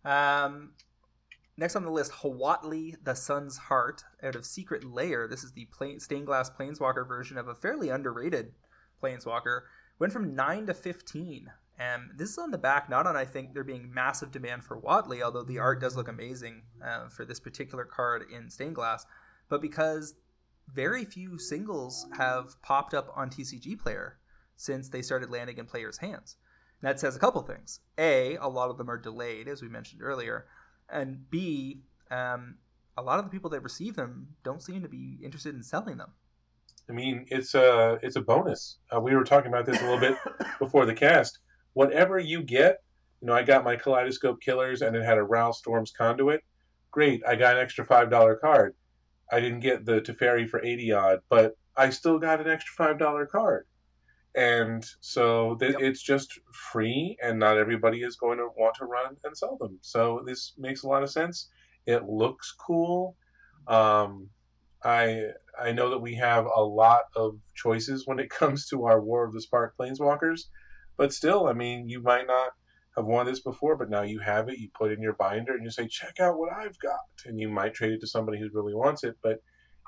Um, Next on the list, Huatli, the Sun's Heart, out of Secret Lair. This is the plain, stained glass planeswalker version of a fairly underrated planeswalker. Went from 9 to 15. And this is on the back, not on, I think, there being massive demand for Huatli, although the art does look amazing uh, for this particular card in stained glass, but because very few singles have popped up on TCG Player since they started landing in players' hands. And that says a couple things. A, a lot of them are delayed, as we mentioned earlier and B, um, a lot of the people that receive them don't seem to be interested in selling them. I mean, it's a it's a bonus. Uh, we were talking about this a little bit before the cast. Whatever you get, you know, I got my Kaleidoscope Killers, and it had a Ral Storm's Conduit. Great, I got an extra five dollar card. I didn't get the Teferi for eighty odd, but I still got an extra five dollar card and so th- yep. it's just free and not everybody is going to want to run and sell them. So this makes a lot of sense. It looks cool. Um, i i know that we have a lot of choices when it comes to our war of the spark planeswalkers but still i mean you might not have wanted this before but now you have it. You put it in your binder and you say check out what i've got. And you might trade it to somebody who really wants it but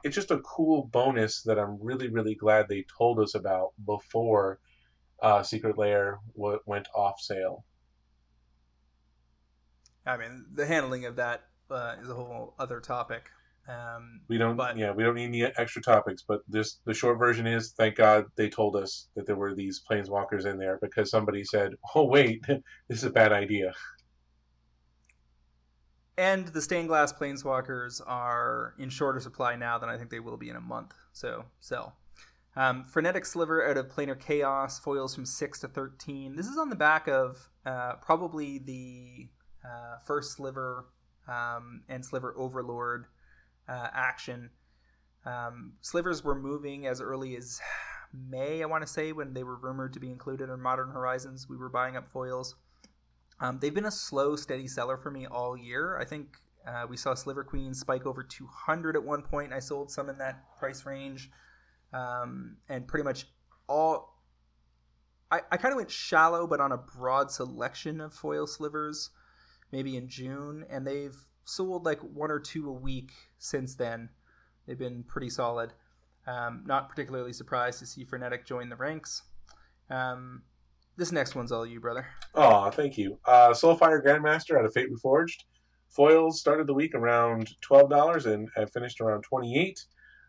it's just a cool bonus that I'm really, really glad they told us about before uh, Secret Lair w- went off sale. I mean, the handling of that uh, is a whole other topic. Um, we don't, but, yeah, we don't need any extra topics. But this, the short version is, thank God they told us that there were these planeswalkers in there because somebody said, "Oh wait, this is a bad idea." And the stained glass planeswalkers are in shorter supply now than I think they will be in a month. So sell. Um, Frenetic Sliver out of Planar Chaos foils from six to thirteen. This is on the back of uh, probably the uh, first Sliver um, and Sliver Overlord uh, action. Um, slivers were moving as early as May, I want to say, when they were rumored to be included in Modern Horizons. We were buying up foils. Um, they've been a slow, steady seller for me all year. I think uh, we saw Sliver Queen spike over 200 at one point. I sold some in that price range, um, and pretty much all. I, I kind of went shallow, but on a broad selection of foil slivers, maybe in June, and they've sold like one or two a week since then. They've been pretty solid. Um, not particularly surprised to see Frenetic join the ranks. Um, this next one's all you, brother. Oh, thank you. Uh, Soulfire Grandmaster out of Fate Reforged. Foils started the week around twelve dollars and have finished around twenty eight.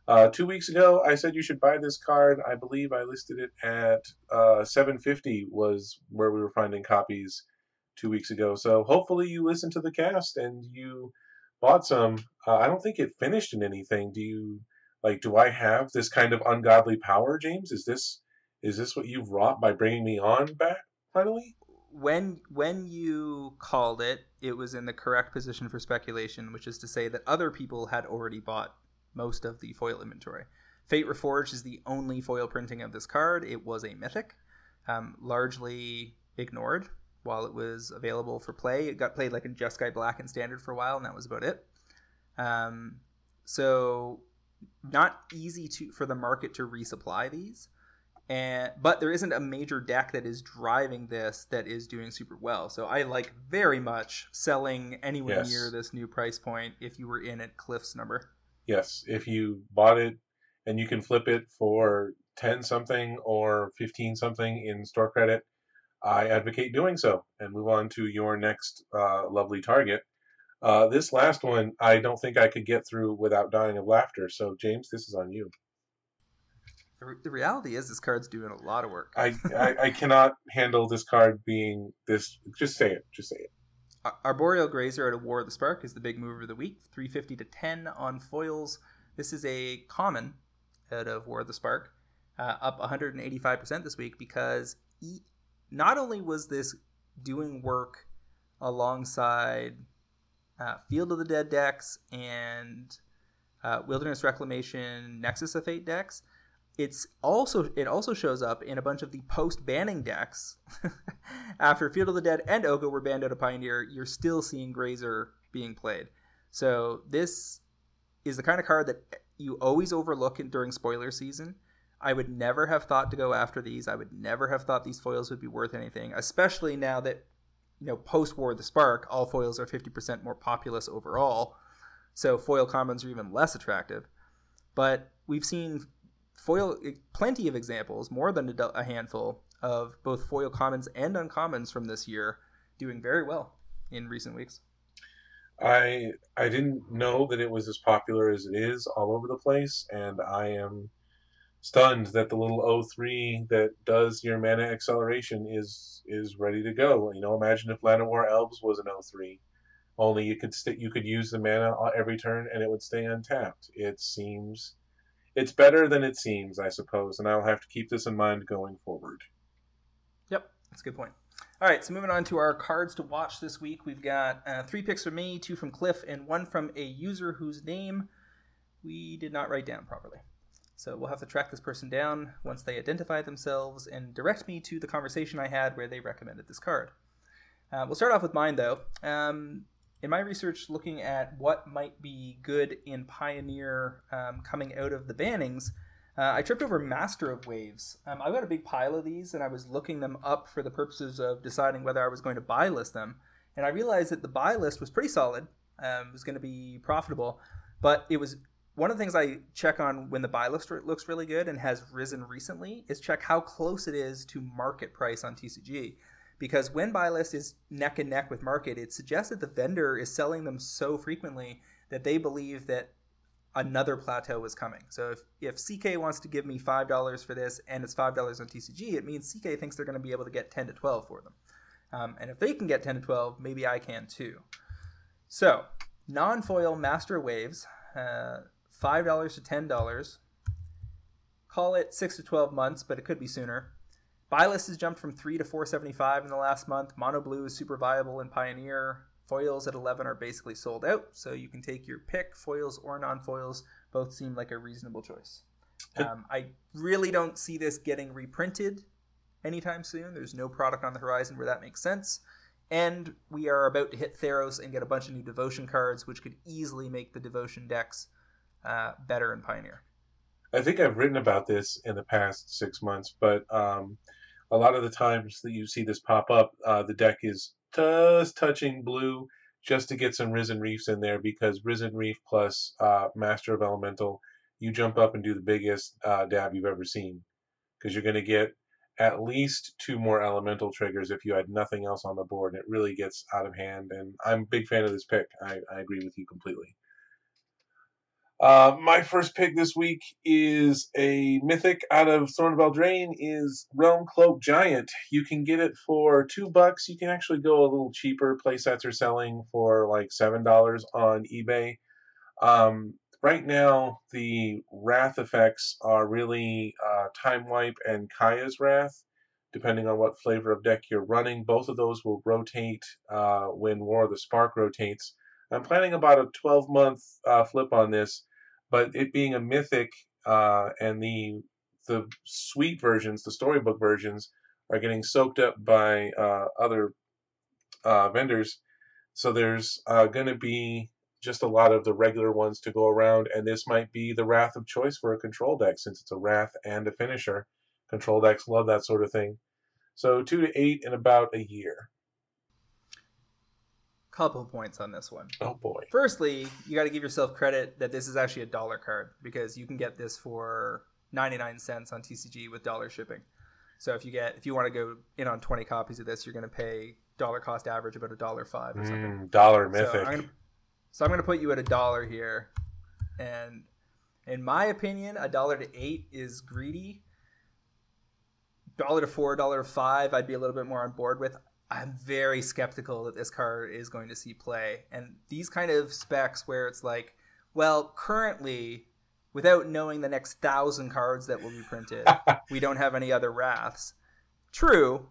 Uh, two weeks ago, I said you should buy this card. I believe I listed it at uh, seven fifty was where we were finding copies two weeks ago. So hopefully you listened to the cast and you bought some. Uh, I don't think it finished in anything. Do you like? Do I have this kind of ungodly power, James? Is this is this what you've wrought by bringing me on back finally? When when you called it, it was in the correct position for speculation, which is to say that other people had already bought most of the foil inventory. Fate Reforged is the only foil printing of this card. It was a mythic, um, largely ignored while it was available for play. It got played like in Jeskai Black and Standard for a while, and that was about it. Um, so not easy to for the market to resupply these and but there isn't a major deck that is driving this that is doing super well so i like very much selling anywhere Yes. near this new price point if you were in at cliff's number Yes, if you bought it and you can flip it for 10 something or 15 something in store credit, I advocate doing so and move on to your next uh, lovely target. Uh, this last one, I don't think I could get through without dying of laughter. So, James, this is on you. The, reality is this card's doing a lot of work I, I, I cannot handle this card being this. Just say it. Just say it. Arboreal Grazer out of War of the Spark is the big mover of the week. 350 to 10 on foils. This is a common out of War of the Spark, uh, up 185% this week because e- not only was this doing work alongside uh, Field of the Dead decks and uh, Wilderness Reclamation Nexus of Fate decks, it's also it also shows up in a bunch of the post banning decks. After Field of the Dead and Oko were banned out of Pioneer, you're still seeing Grazer being played. So this is the kind of card that you always overlook in, during spoiler season. I would never have thought to go after these. I would never have thought these foils would be worth anything, especially now that you know post War the Spark, all foils are 50% more populous overall. So foil commons are even less attractive. But we've seen foil plenty of examples, more than a, a handful of both foil commons and uncommons from this year doing very well in recent weeks. I I didn't know that it was as popular as it is all over the place, and I am stunned that the little 03 that does your mana acceleration is is ready to go. You know, imagine if Llanowar Elves was an 03. Only you could st- you could use the mana uh, every turn and it would stay untapped. It seems it's better than it seems, I suppose, and I'll have to keep this in mind going forward. Yep, that's a good point. All right, so moving on to our cards to watch this week, we've got uh, three picks from me, two from Cliff, and one from a user whose name we did not write down properly. So we'll have to track this person down once they identify themselves and direct me to the conversation I had where they recommended this card. Uh, we'll start off with mine though. Um, in my research, looking at what might be good in Pioneer um, coming out of the bannings, uh, I tripped over Master of Waves. Um, I've got a big pile of these, and I was looking them up for the purposes of deciding whether I was going to buy list them. And I realized that the buy list was pretty solid. Um, was going to be profitable, but it was one of the things I check on when the buy list looks really good and has risen recently is check how close it is to market price on TCG. Because when buy list is neck and neck with market, it suggests that the vendor is selling them so frequently that they believe that another plateau is coming. So if, if CK wants to give me five dollars for this and it's five dollars on TCG, it means CK thinks they're going to be able to get ten to twelve for them. Um, and if they can get ten to twelve, maybe I can too. So non-foil master waves, uh, five dollars to ten dollars. Call it six to twelve months, but it could be sooner. Buy list has jumped from three to four seventy five in the last month. Mono blue is super viable in Pioneer. Foils at eleven are basically sold out, so you can take your pick. Foils or non foils both seem like a reasonable choice. Um, I really don't see this getting reprinted anytime soon. There's no product on the horizon where that makes sense. And we are about to hit Theros and get a bunch of new devotion cards, which could easily make the devotion decks uh, better in Pioneer. I think I've written about this in the past six months, but um, a lot of the times that you see this pop up, uh, the deck is just touching blue just to get some Risen Reefs in there because Risen Reef plus uh, Master of Elemental, you jump up and do the biggest uh, dab you've ever seen because you're going to get at least two more elemental triggers if you had nothing else on the board. And it really gets out of hand. And I'm a big fan of this pick. I, I agree with you completely. Uh, my first pick this week is a mythic out of Throne of Eldraine is Realm-Cloaked Giant. You can get it for two bucks. You can actually go a little cheaper. Playsets are selling for like seven dollars on eBay. Um, right now, the Wrath effects are really uh, Time Wipe and Kaya's Wrath, depending on what flavor of deck you're running. Both of those will rotate uh, when War of the Spark rotates. I'm planning about a 12 month uh, flip on this, but it being a mythic uh, and the the suite versions, the storybook versions, are getting soaked up by uh, other uh, vendors. So there's uh, going to be just a lot of the regular ones to go around, and this might be the wrath of choice for a control deck since it's a wrath and a finisher. Control decks love that sort of thing. So two to eight in about a year. Couple points on this one. Oh boy. Firstly, you got to give yourself credit that this is actually a dollar card because you can get this for 99 cents on TCG with dollar shipping. So if you get if you want to go in on 20 copies of this, you're going to pay dollar cost average about a dollar five or something. Mm, dollar mythic. So I'm gonna, so I'm gonna put you at a dollar here, and in my opinion, a dollar to eight is greedy. Dollar to four, dollar to five, I'd be a little bit more on board with. I'm very skeptical that this card is going to see play, and these kind of specs where it's like, well, currently, without knowing the next thousand cards that will be printed, we don't have any other wraths. True,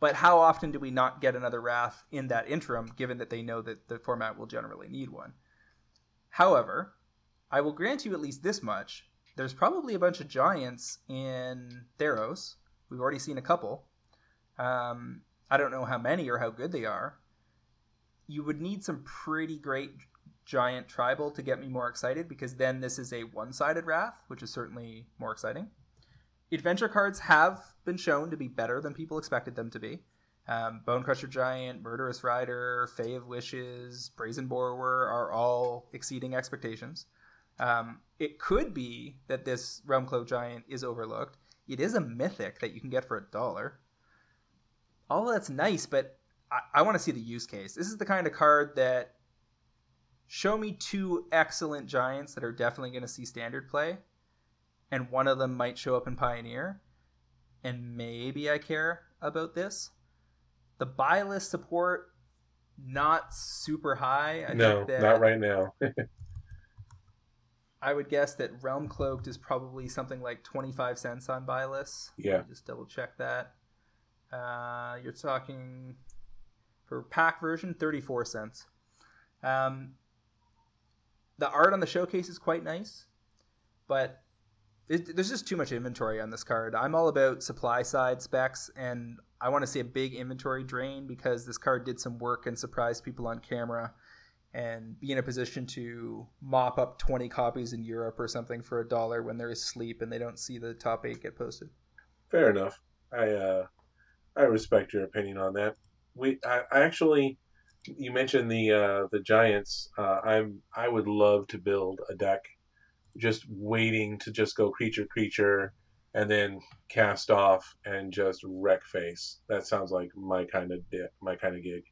but how often do we not get another Wrath in that interim, given that they know that the format will generally need one? However, I will grant you at least this much. There's probably a bunch of giants in Theros. We've already seen a couple. Um, I don't know how many or how good they are. You would need some pretty great giant tribal to get me more excited because then this is a one sided Wrath, which is certainly more exciting adventure cards have been shown to be better than people expected them to be. Um, Bonecrusher Giant, Murderous Rider, Fae of Wishes, Brazen Borrower are all exceeding expectations. Um, it could be that this Realm-Cloaked Giant is overlooked. It is a mythic that you can get for a dollar. All that's nice, but I, I want to see the use case. This is the kind of card that show me two excellent giants that are definitely going to see standard play, and one of them might show up in Pioneer, and maybe I care about this. The buy list support not super high. I no, not right now. I would guess that Realm Cloaked is probably something like 25 cents on buy list. Yeah. Just double check that. Uh, you're talking for pack version 34 cents. Um, the art on the showcase is quite nice, but it, there's just too much inventory on this card. I'm all about supply side specs, and I want to see a big inventory drain because this card did some work and surprised people on camera, and be in a position to mop up 20 copies in Europe or something for a dollar when they're asleep and they don't see the top eight get posted. Fair enough. I uh, I respect your opinion on that. We I, I actually you mentioned the uh, the Giants. Uh, I'm I would love to build a deck just waiting to just go creature creature and then cast off and just wreck face. That sounds like my kind of di- my kind of gig.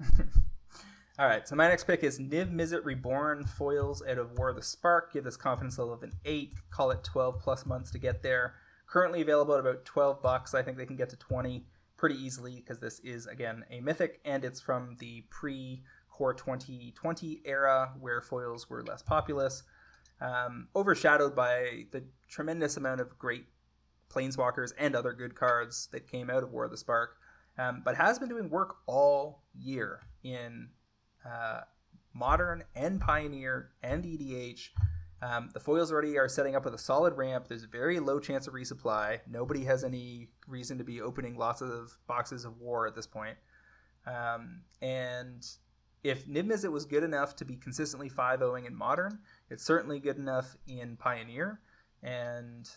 All right, so my next pick is Niv Mizzet Reborn foils out of War of the Spark. Give this confidence level of an eight. Call it twelve plus months to get there. Currently available at about twelve bucks. I think they can get to twenty pretty easily because this is again a mythic and it's from the pre Core 2020 era where foils were less populous um, overshadowed by the tremendous amount of great planeswalkers and other good cards that came out of War of the Spark, um, but has been doing work all year in uh, Modern and Pioneer and EDH. Um, the foils already are setting up with a solid ramp. There's a very low chance of resupply. Nobody has any reason to be opening lots of boxes of war at this point. Um, and if Niv Mizzet was good enough to be consistently 5 0ing in Modern, it's certainly good enough in Pioneer, and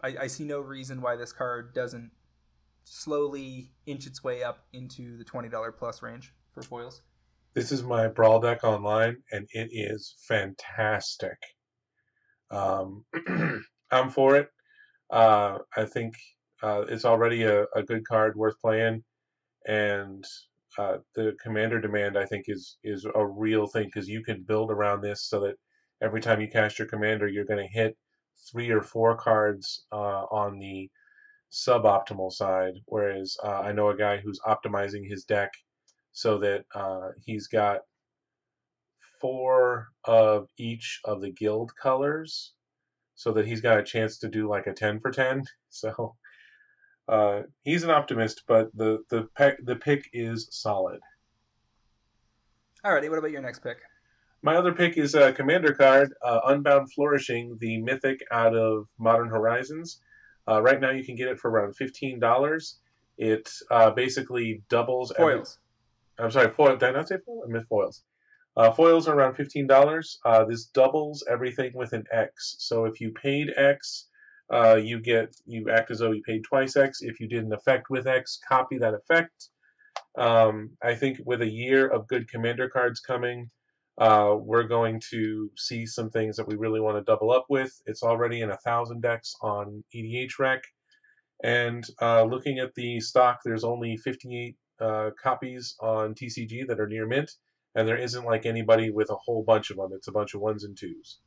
I, I, see no reason why this card doesn't slowly inch its way up into the twenty dollar plus range for foils. This is my brawl deck online, and it is fantastic. Um, I'm for it. Uh, I think uh, it's already a, a good card worth playing, and uh, the commander demand I think is is a real thing because you can build around this so that every time you cast your commander, you're going to hit three or four cards uh, on the suboptimal side. Whereas uh, I know a guy who's optimizing his deck so that uh, he's got four of each of the guild colors, so that he's got a chance to do like a ten for ten. So uh, he's an optimist, but the the pick the pick is solid. Alrighty, what about your next pick? My other pick is a commander card, uh, Unbound Flourishing, the mythic out of Modern Horizons. Uh, right now, you can get it for around fifteen dollars. It uh, basically doubles. Foils. I'm sorry, foil. Did I not say foil? I foils. Uh, foils are around fifteen dollars. Uh, this doubles everything with an X. So if you paid X, uh, you get you act as though you paid twice X. If you did an effect with X, copy that effect. Um, I think with a year of good commander cards coming, uh, we're going to see some things that we really want to double up with. It's already in a thousand decks on EDH Rec, and uh, looking at the stock, there's only 58 uh, copies on TCG that are near mint, and there isn't like anybody with a whole bunch of them. It's a bunch of ones and twos.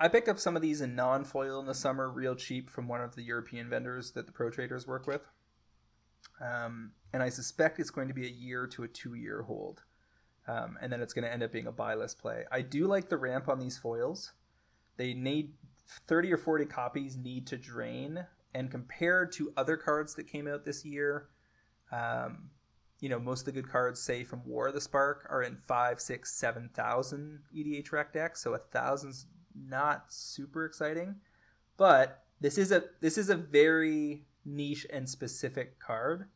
I picked up some of these in non-foil in the summer, real cheap, from one of the European vendors that the pro traders work with. Um, and I suspect it's going to be a year to a two-year hold, um, and then it's going to end up being a buy list play. I do like the ramp on these foils. They need 30 or 40 copies need to drain, and compared to other cards that came out this year, um, you know, most of the good cards, say from War of the Spark, are in five, six, seven thousand EDH rec decks. So a thousand's not super exciting, but this is a this is a very niche and specific card.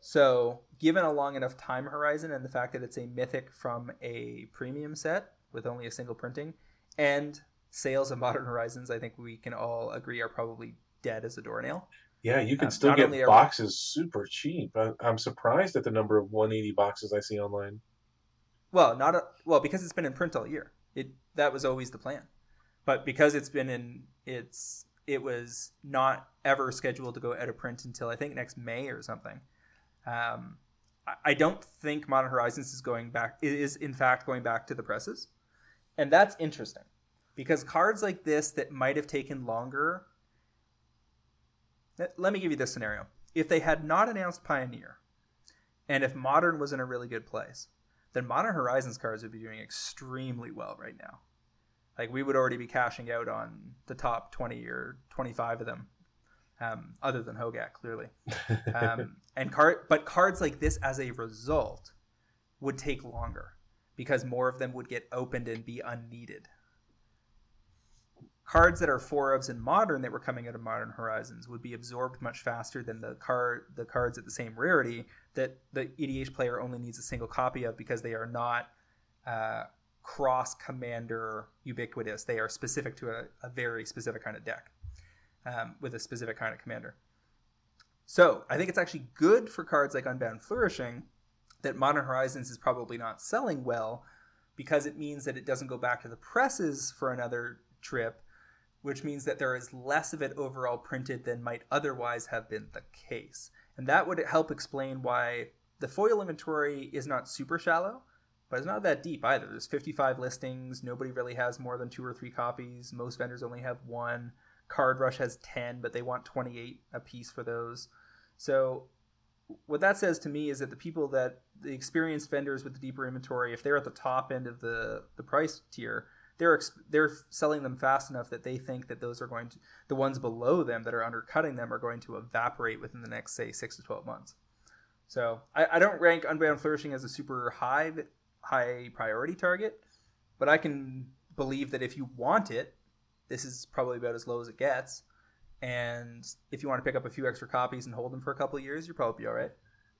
So, given a long enough time horizon and the fact that it's a mythic from a premium set with only a single printing, and sales of Modern Horizons, I think we can all agree are probably dead as a doornail. Yeah, you can um, still get boxes we... super cheap. I, am surprised at the number of 180 boxes I see online. Well, not a, well because it's been in print all year. It that was always the plan, but because it's been in it's it was not ever scheduled to go out of print until I think next May or something. Um, I don't think Modern Horizons is going back. It is in fact going back to the presses, and that's interesting because cards like this that might have taken longer. Let me give you this scenario: if they had not announced Pioneer, and if Modern was in a really good place, then Modern Horizons cards would be doing extremely well right now. Like we would already be cashing out on the top 20 or 25 of them, um, other than Hogaak, clearly. Um, and card, but cards like this, as a result, would take longer because more of them would get opened and be unneeded. Cards that are four ofs in modern that were coming out of Modern Horizons would be absorbed much faster than the card the cards at the same rarity that the EDH player only needs a single copy of because they are not uh, cross commander ubiquitous. They are specific to a, a very specific kind of deck um, with a specific kind of commander. So I think it's actually good for cards like Unbound Flourishing that Modern Horizons is probably not selling well because it means that it doesn't go back to the presses for another trip, which means that there is less of it overall printed than might otherwise have been the case. And that would help explain why the foil inventory is not super shallow but it's not that deep either. There's 55 listings. Nobody really has more than two or three copies. Most vendors only have one. Card Rush has 10, but they want 28 a piece for those. So what that says to me is that the people that the experienced vendors with the deeper inventory, if they're at the top end of the the price tier, they're they're selling them fast enough that they think that those are going to the ones below them that are undercutting them are going to evaporate within the next say six to twelve months. So I, I don't rank Unbound Flourishing as a super high high priority target, but I can believe that if you want it, this is probably about as low as it gets. And if you want to pick up a few extra copies and hold them for a couple of years, you'll probably be all right.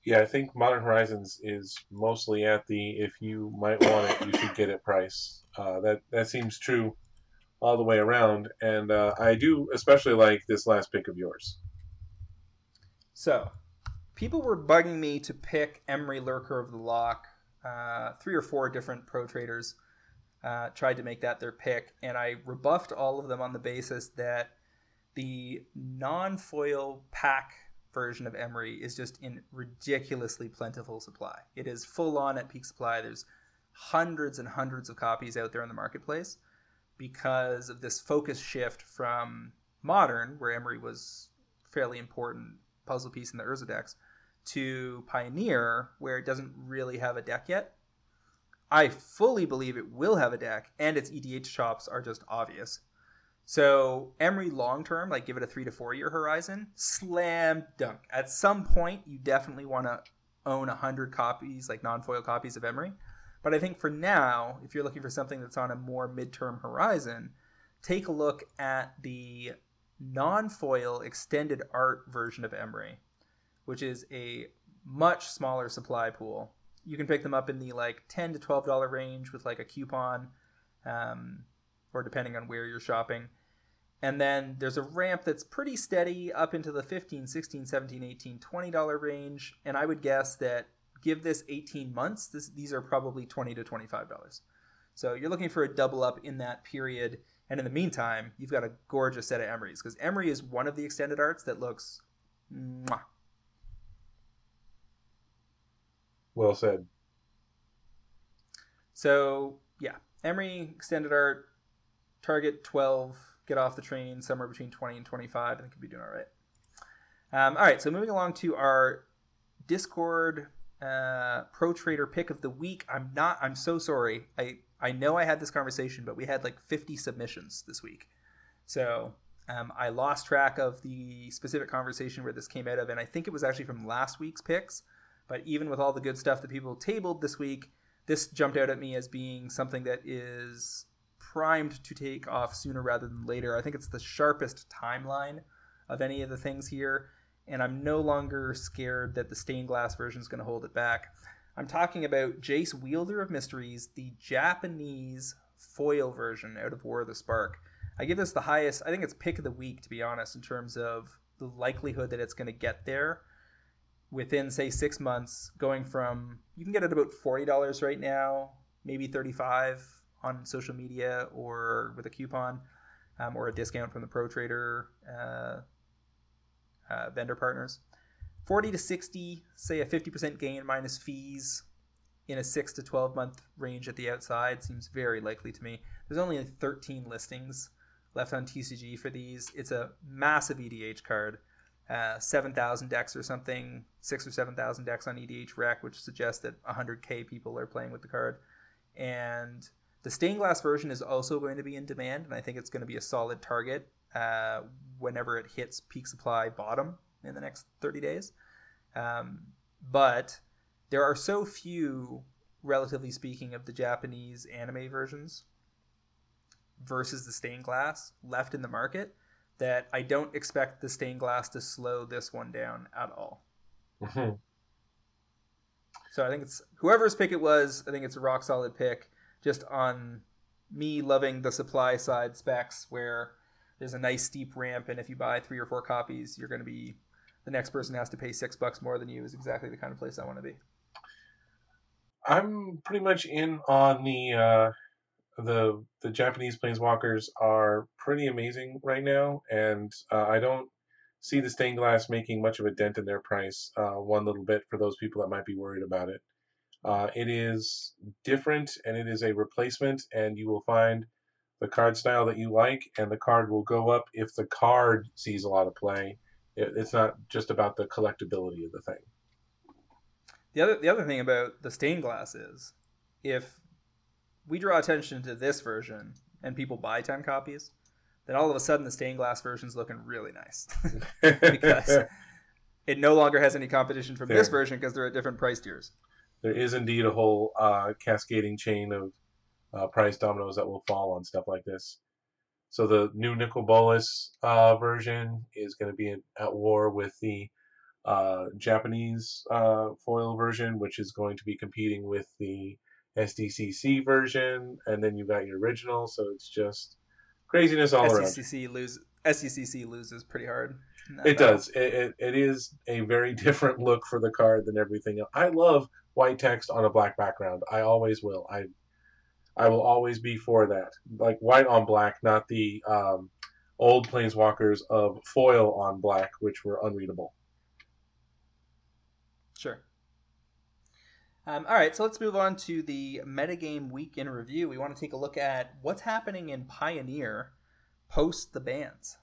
Yeah, I think Modern Horizons is mostly at the if you might want it, you should get it price. Uh, that that seems true all the way around, and uh, I do especially like this last pick of yours. So, people were bugging me to pick Emry Lurker of the Loch. uh, three or four different pro traders uh, tried to make that their pick, and I rebuffed all of them on the basis that the non-foil pack version of Emry is just in ridiculously plentiful supply. It is full on at peak supply. There's hundreds and hundreds of copies out there in the marketplace because of this focus shift from modern, where Emry was fairly important puzzle piece in the Urza decks, to Pioneer, where it doesn't really have a deck yet. I fully believe it will have a deck, and its EDH chops are just obvious. So Emry long term, like give it a three to four year horizon, slam dunk. At some point, you definitely want to own 100 copies, like non foil copies of Emry. But I think for now, if you're looking for something that's on a more midterm horizon, take a look at the non foil extended art version of Emry, which is a much smaller supply pool. You can pick them up in the like 10 to $12 range with like a coupon, um, or depending on where you're shopping. And then there's a ramp that's pretty steady up into the 15, 16, 17, 18, 20 dollar range. And I would guess that give this 18 months, this, these are probably 20 to 25 dollars. So you're looking for a double up in that period. And in the meantime, you've got a gorgeous set of Emrys because Emry is one of the extended arts that looks mwah. Well said. So yeah, Emry extended art, target 12 get off the train somewhere between 20 and 25 and could be doing all right. Um, all right, so moving along to our Discord uh, Pro Trader pick of the week. I'm not. I'm so sorry. I I know I had this conversation, but we had like 50 submissions this week, so um, I lost track of the specific conversation where this came out of, and I think it was actually from last week's picks. But even with all the good stuff that people tabled this week, this jumped out at me as being something that is primed to take off sooner rather than later. I think it's the sharpest timeline of any of the things here, and I'm no longer scared that the stained glass version is going to hold it back. I'm talking about Jace Wielder of Mysteries, the Japanese foil version out of War of the Spark. I give this the highest, I think it's pick of the week, to be honest, in terms of the likelihood that it's going to get there within, say, six months, going from, you can get it about $40 right now, maybe 35 on social media or with a coupon um, or a discount from the Pro Trader uh, uh, vendor partners. 40 to 60, say a 50% gain minus fees in a 6 to 12 month range at the outside seems very likely to me. There's only 13 listings left on TCG for these. It's a massive EDH card. Uh, 7,000 decks or something, 6 or 7,000 decks on EDH Rec, which suggests that 100k people are playing with the card. And the stained glass version is also going to be in demand, and I think it's going to be a solid target uh, whenever it hits peak supply bottom in the next 30 days. Um, but there are so few, relatively speaking, of the Japanese anime versions versus the stained glass left in the market that I don't expect the stained glass to slow this one down at all. Mm-hmm. So I think it's whoever's pick it was. I think it's a rock solid pick just on me loving the supply side specs where there's a nice steep ramp and if you buy three or four copies you're going to be the next person has to pay six bucks more than you is exactly the kind of place i want to be. I'm pretty much in on the uh the the japanese planeswalkers are pretty amazing right now and uh, i don't see the stained glass making much of a dent in their price uh, one little bit for those people that might be worried about it uh, it is different and it is a replacement, and you will find the card style that you like, and the card will go up if the card sees a lot of play. It, it's not just about the collectability of the thing. The other the other thing about the stained glass is if we draw attention to this version and people buy 10 copies, then all of a sudden the stained glass version is looking really nice because it no longer has any competition from Fair. this version because they're at different price tiers there is indeed a whole uh, cascading chain of uh, price dominoes that will fall on stuff like this. So the new Nicol Bolas uh, version is going to be in, at war with the uh, Japanese uh, foil version, which is going to be competing with the SDCC version, and then you've got your original. So it's just craziness all SDCC around. Lose, SDCC loses pretty hard. It does. It, it, it is a very different look for the card than everything else. I love white text on a black background. I always will. I I will always be for that. Like white on black, not the um, old planeswalkers of foil on black, which were unreadable. Sure. Um, all right, so let's move on to the metagame week in review. We want to take a look at what's happening in Pioneer post the bans.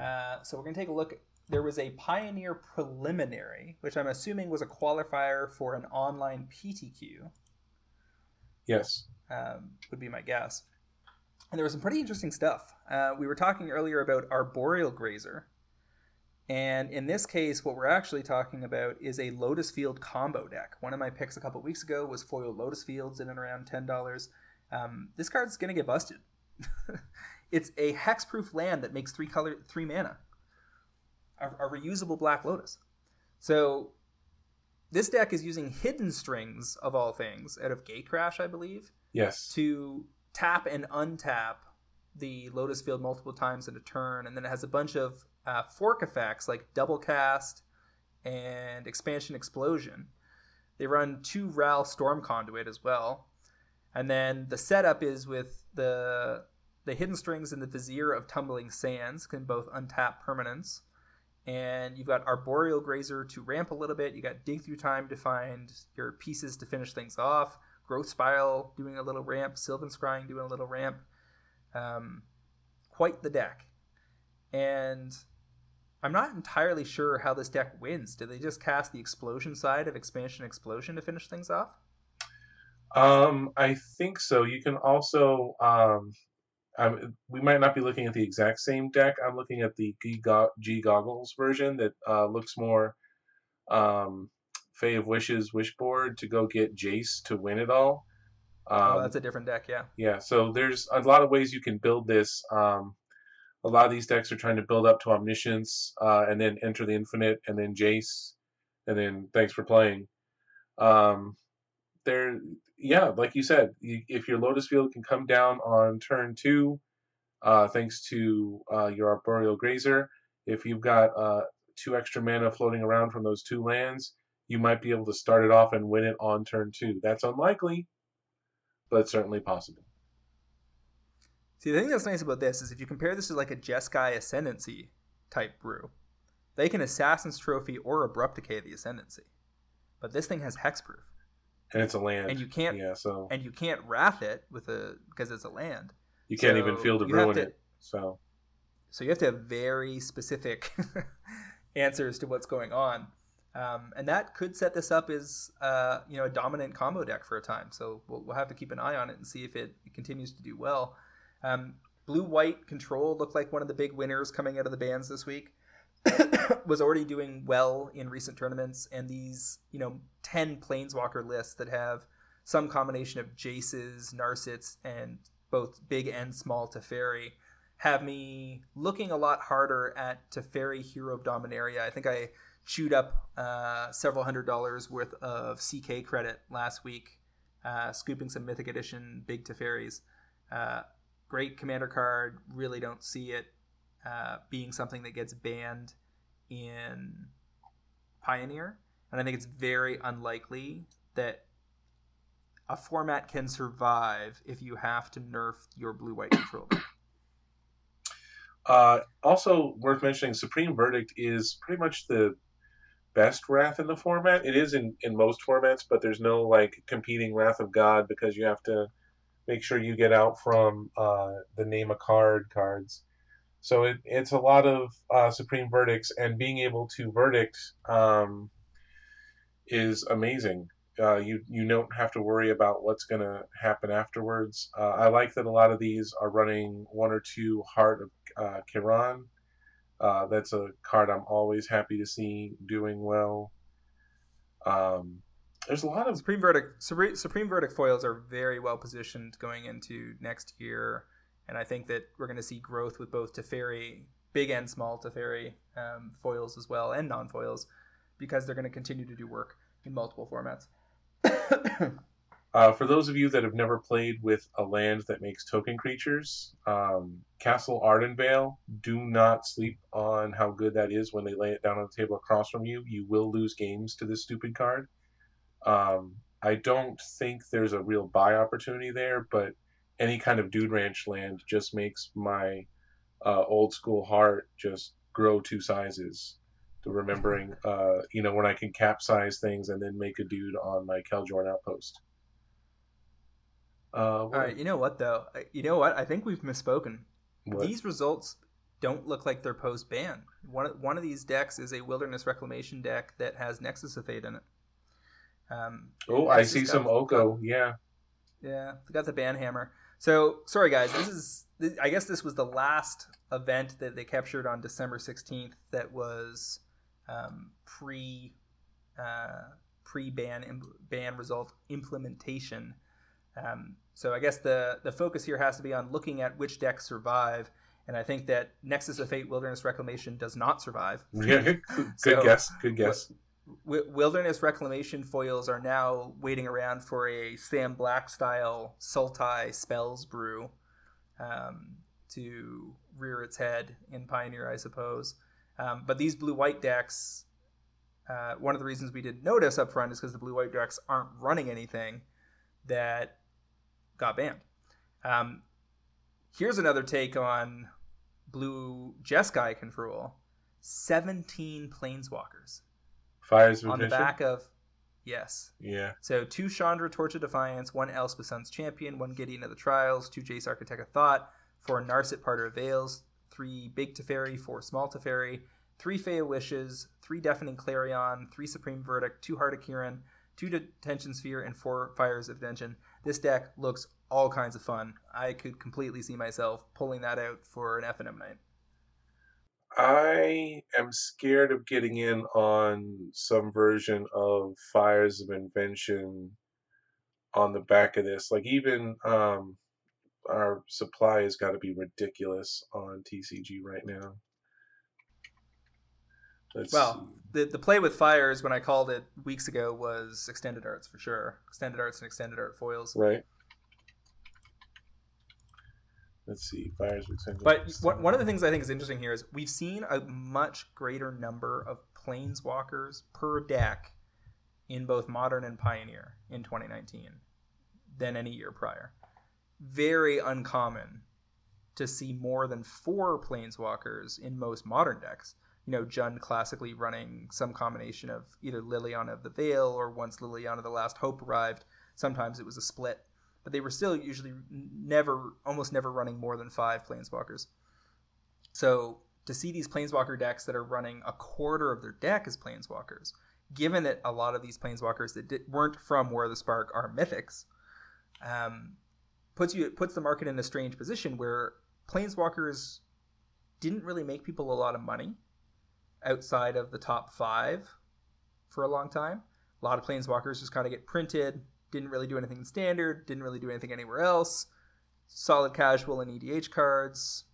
Uh, so we're going to take a look there was a Pioneer preliminary, which I'm assuming was a qualifier for an online PTQ. Yes. Um, would be my guess. And there was some pretty interesting stuff. Uh, we were talking earlier about Arboreal Grazer, And in this case, what we're actually talking about is a Lotus Field combo deck. One of my picks a couple weeks ago was foil Lotus Fields in and around ten dollars. Um, this card's gonna get busted. it's a hexproof land that makes three color three mana. A, a reusable Black Lotus. So this deck is using hidden strings of all things out of Gatecrash, I believe. Yes. To tap and untap the Lotus Field multiple times in a turn, and then it has a bunch of uh, fork effects like double cast and expansion explosion. They run two Ral Storm Conduit as well, and then the setup is with the the hidden strings and the Vizier of Tumbling Sands can both untap permanents, and you've got Arboreal Grazer to ramp a little bit. You got Dig Through Time to find your pieces to finish things off. Growth Spiral doing a little ramp. Sylvan Scrying doing a little ramp. Um, quite the deck. And I'm not entirely sure how this deck wins. Do they just cast the explosion side of expansion explosion to finish things off? Um, I think so. You can also um, I'm, we might not be looking at the exact same deck. I'm looking at the G, G Goggles version that uh, looks more um, Fae of Wishes wishboard to go get Jace to win it all. Oh, um, oh, that's a different deck, yeah. Yeah, so there's a lot of ways you can build this. Um, a lot of these decks are trying to build up to Omniscience uh, and then enter the Infinite and then Jace and then thanks for playing. Um, there, yeah, like you said, if your Lotus Field can come down on turn two, uh, thanks to uh, your Arboreal Grazer, if you've got uh, two extra mana floating around from those two lands, you might be able to start it off and win it on turn two. That's unlikely, but certainly possible. See, the thing that's nice about this is if you compare this to like a Jeskai Ascendancy type brew, they can Assassin's Trophy or Abrupt Decay the Ascendancy. But this thing has Hexproof. And it's a land. And you can't yeah, so and you can't wrath it with a because it's a land. You can't so even field to ruin to, it. So So you have to have very specific answers to what's going on. Um, and that could set this up as uh, you know a dominant combo deck for a time. So we'll, we'll have to keep an eye on it and see if it, it continues to do well. Um, Blue White Control looked like one of the big winners coming out of the bans this week. was already doing well in recent tournaments, and these you know ten Planeswalker lists that have some combination of Jaces, Narsets, and both big and small Teferi have me looking a lot harder at Teferi Hero of Dominaria. I think I chewed up uh, several hundred dollars worth of CK credit last week, uh, scooping some Mythic Edition big Teferis. Uh, great commander card. Really don't see it uh, being something that gets banned in Pioneer, and I think it's very unlikely that a format can survive if you have to nerf your blue white control Uh, also worth mentioning, Supreme Verdict is pretty much the best Wrath in the format. It is in, in most formats, but there's no like competing Wrath of God because you have to make sure you get out from uh, the name a card cards. So it, it's a lot of uh, supreme verdicts, and being able to verdict um, is amazing. Uh, you you don't have to worry about what's going to happen afterwards. Uh, I like that a lot of these are running one or two Heart of uh, Kiran. Uh, that's a card I'm always happy to see doing well. Um, there's a lot of Supreme Verdict Supreme, Supreme Verdict foils are very well positioned going into next year and I think that we're going to see growth with both Teferi, big and small Teferi um, foils as well, and non foils, because they're going to continue to do work in multiple formats. uh, for those of you that have never played with a land that makes token creatures, um, Castle Ardenvale, do not sleep on how good that is when they lay it down on the table across from you. You will lose games to this stupid card. Um, I don't think there's a real buy opportunity there, but any kind of dude ranch land just makes my uh, old school heart just grow two sizes to remembering uh, you know when I can capsize things and then make a dude on my Kjeldoran outpost. Uh, All right, you know what though? You know what? I think we've misspoken. What? These results don't look like they're post ban. One of, one of these decks is a Wilderness Reclamation deck that has Nexus of Fate in it. Um, oh, I see some Oko. Yeah. Yeah, got the ban hammer. So sorry guys, this is I guess this was the last event that they captured on December 16th that was um, pre uh, pre ban ban result implementation. Um, so I guess the the focus here has to be on looking at which decks survive, and I think that Nexus of Fate Wilderness Reclamation does not survive. Yeah, good so, guess. Good guess. Wilderness Reclamation foils are now waiting around for a Sam Black style Sultai spells brew um, to rear its head in Pioneer, I suppose. Um, but these blue white decks, uh, one of the reasons we didn't notice up front is because the blue white decks aren't running anything that got banned. Um, here's another take on blue Jeskai control 17 planeswalkers. Fires on the back of yes. Yeah. So two Chandra Torch of Defiance, one Elspeth Sun's Champion, one Gideon of the Trials, two Jace Architect of Thought, four Narset Parter of Veils, three Big Teferi, four Small Teferi, three Fae Wishes, three Deafening Clarion, three Supreme Verdict, two Heart of Kiran, two Detention Sphere, and four Fires of Detention. This deck looks all kinds of fun. I could completely see myself pulling that out for an FNM night. I am scared of getting in on some version of Fires of Invention on the back of this. Like even um, our supply has got to be ridiculous on TCG right now. Let's well, see. the the play with fires when I called it weeks ago was extended arts for sure. Extended arts and extended art foils. Right. Let's see, fires extended. But one of the things I think is interesting here is we've seen a much greater number of planeswalkers per deck in both modern and pioneer in 2019 than any year prior. Very uncommon to see more than four planeswalkers in most modern decks you know, Jund classically running some combination of either Liliana of the Veil or once Liliana of the Last Hope arrived. Sometimes it was a split, but they were still usually never, almost never running more than five Planeswalkers. So to see these Planeswalker decks that are running a quarter of their deck as Planeswalkers, given that a lot of these Planeswalkers that weren't from War of the Spark are mythics, um, puts you puts the market in a strange position where Planeswalkers didn't really make people a lot of money outside of the top five for a long time. A lot of planeswalkers just kind of get printed, didn't really do anything in standard, didn't really do anything anywhere else. Solid casual and EDH cards.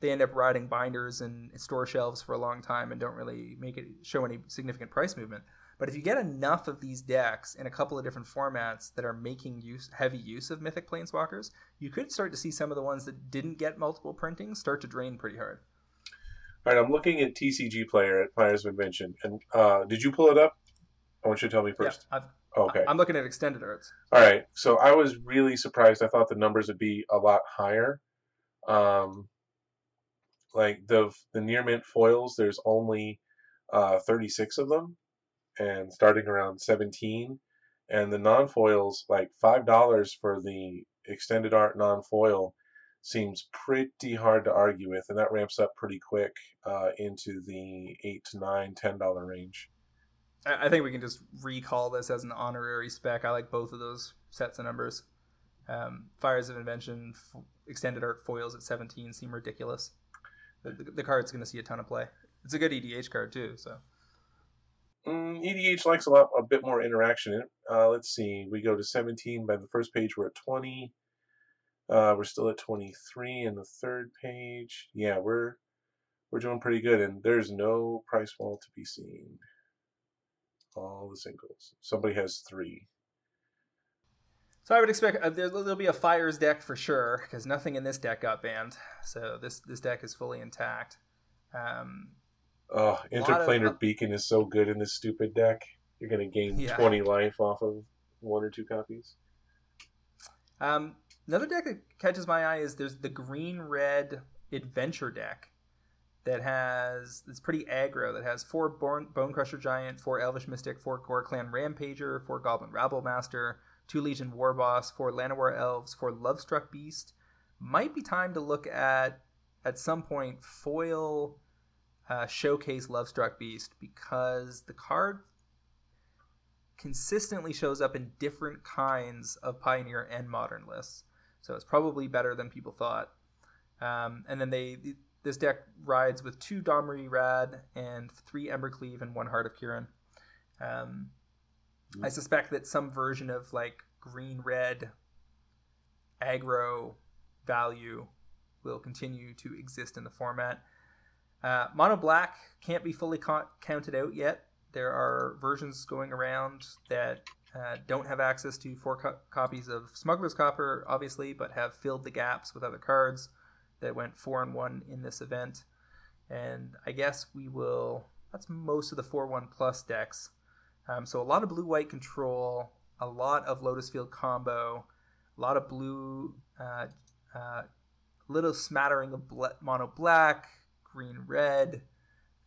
They end up riding binders and store shelves for a long time and don't really make it show any significant price movement. But if you get enough of these decks in a couple of different formats that are making use heavy use of mythic planeswalkers, you could start to see some of the ones that didn't get multiple printings start to drain pretty hard. All right, I'm looking at TCG Player at Fires of Invention, and uh, did you pull it up? I want you to tell me first. Yeah, I've, okay. I'm looking at extended arts. All right, so I was really surprised. I thought the numbers would be a lot higher. Um, like the the near mint foils, there's only uh, 36 of them, and starting around 17. And the non foils, like five dollars for the extended art non foil, seems pretty hard to argue with, and that ramps up pretty quick uh, into the eight to nine, ten dollar range. I think we can just recall this as an honorary spec. I like both of those sets of numbers. Um, Fires of Invention, f- extended art foils at 17 seem ridiculous. The, the, the card's going to see a ton of play. It's a good EDH card too. So mm, EDH likes a lot, a bit more interaction. Uh, let's see. We go to 17 by the first page. We're at 20. Uh, we're still at 23 in the third page. Yeah, we're we're doing pretty good, and there's no price wall to be seen. All the singles. Somebody has three. So I would expect uh, there, will be a fires deck for sure because nothing in this deck got banned. So this this deck is fully intact. Um, oh, interplanar of, beacon is so good in this stupid deck. You're gonna gain yeah. 20 life off of one or two copies. Um, Another deck that catches my eye is there's the green red adventure deck that has it's pretty aggro that has four Bone, Bone Crusher Giant, four Elvish Mystic, four Ghor Clan Rampager, four Goblin Rabble Master, two Legion War Boss, four Llanowar Elves, four Lovestruck Beast. Might be time to look at at some point foil uh, showcase Lovestruck Beast because the card consistently shows up in different kinds of Pioneer and Modern lists so it's probably better than people thought. Um, and then they this deck rides with two Domri Rade and three Embercleave and one Heart of Kiran. Um, I suspect that some version of like green red aggro value will continue to exist in the format. Uh, Mono Black can't be fully counted out yet. There are versions going around that uh, don't have access to four co- copies of Smuggler's Copter, obviously, but have filled the gaps with other cards that went four and one in this event. And I guess we will. That's most of the four one plus decks. Um, so a lot of blue white control, a lot of Lotus Field combo, a lot of blue, uh, uh, little smattering of ble- mono black, green red,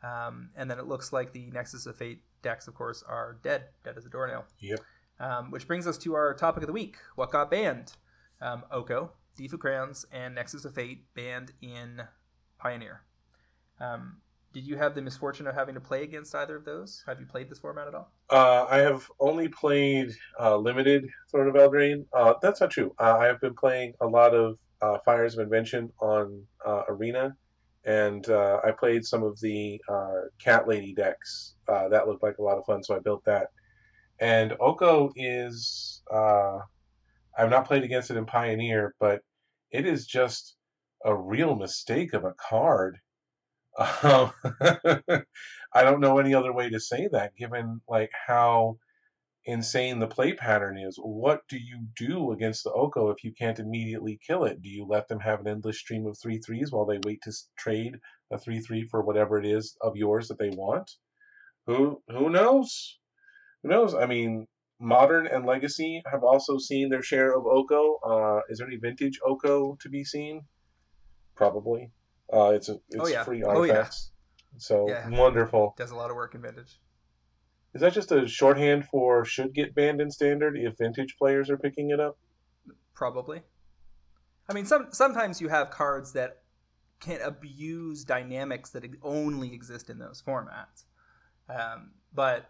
um, and then it looks like the Nexus of Fate decks, of course, are dead, dead as a doornail. Yep. Um, which brings us to our topic of the week: what got banned? Um, Oko, Thief of Crowns, and Nexus of Fate banned in Pioneer. Um, did you have the misfortune of having to play against either of those? Have you played this format at all? Uh, I have only played uh, limited Throne of Eldraine. Uh, that's not true. Uh, I have been playing a lot of uh, Fires of Invention on uh, Arena, and I played some of the Cat Lady decks. That looked like a lot of fun, so I built that. And Oko is. I've not played against it in Pioneer, but it is just a real mistake of a card. Um, I don't know any other way to say that, given like how insane the play pattern is. What do you do against the Oko if you can't immediately kill it? Do you let them have an endless stream of three threes while they wait to trade a three three for whatever it is of yours that they want? Who who knows? Who knows? I mean, modern and legacy have also seen their share of Oko. Uh, is there any vintage Oko to be seen? Probably. Uh, it's a it's Oh, yeah. free Oh, yeah. artifacts. So Yeah. wonderful. Does a lot of work in Vintage. Is that just a shorthand for should get banned in standard if vintage players are picking it up? Probably. I mean, some sometimes you have cards that can abuse dynamics that only exist in those formats, um, but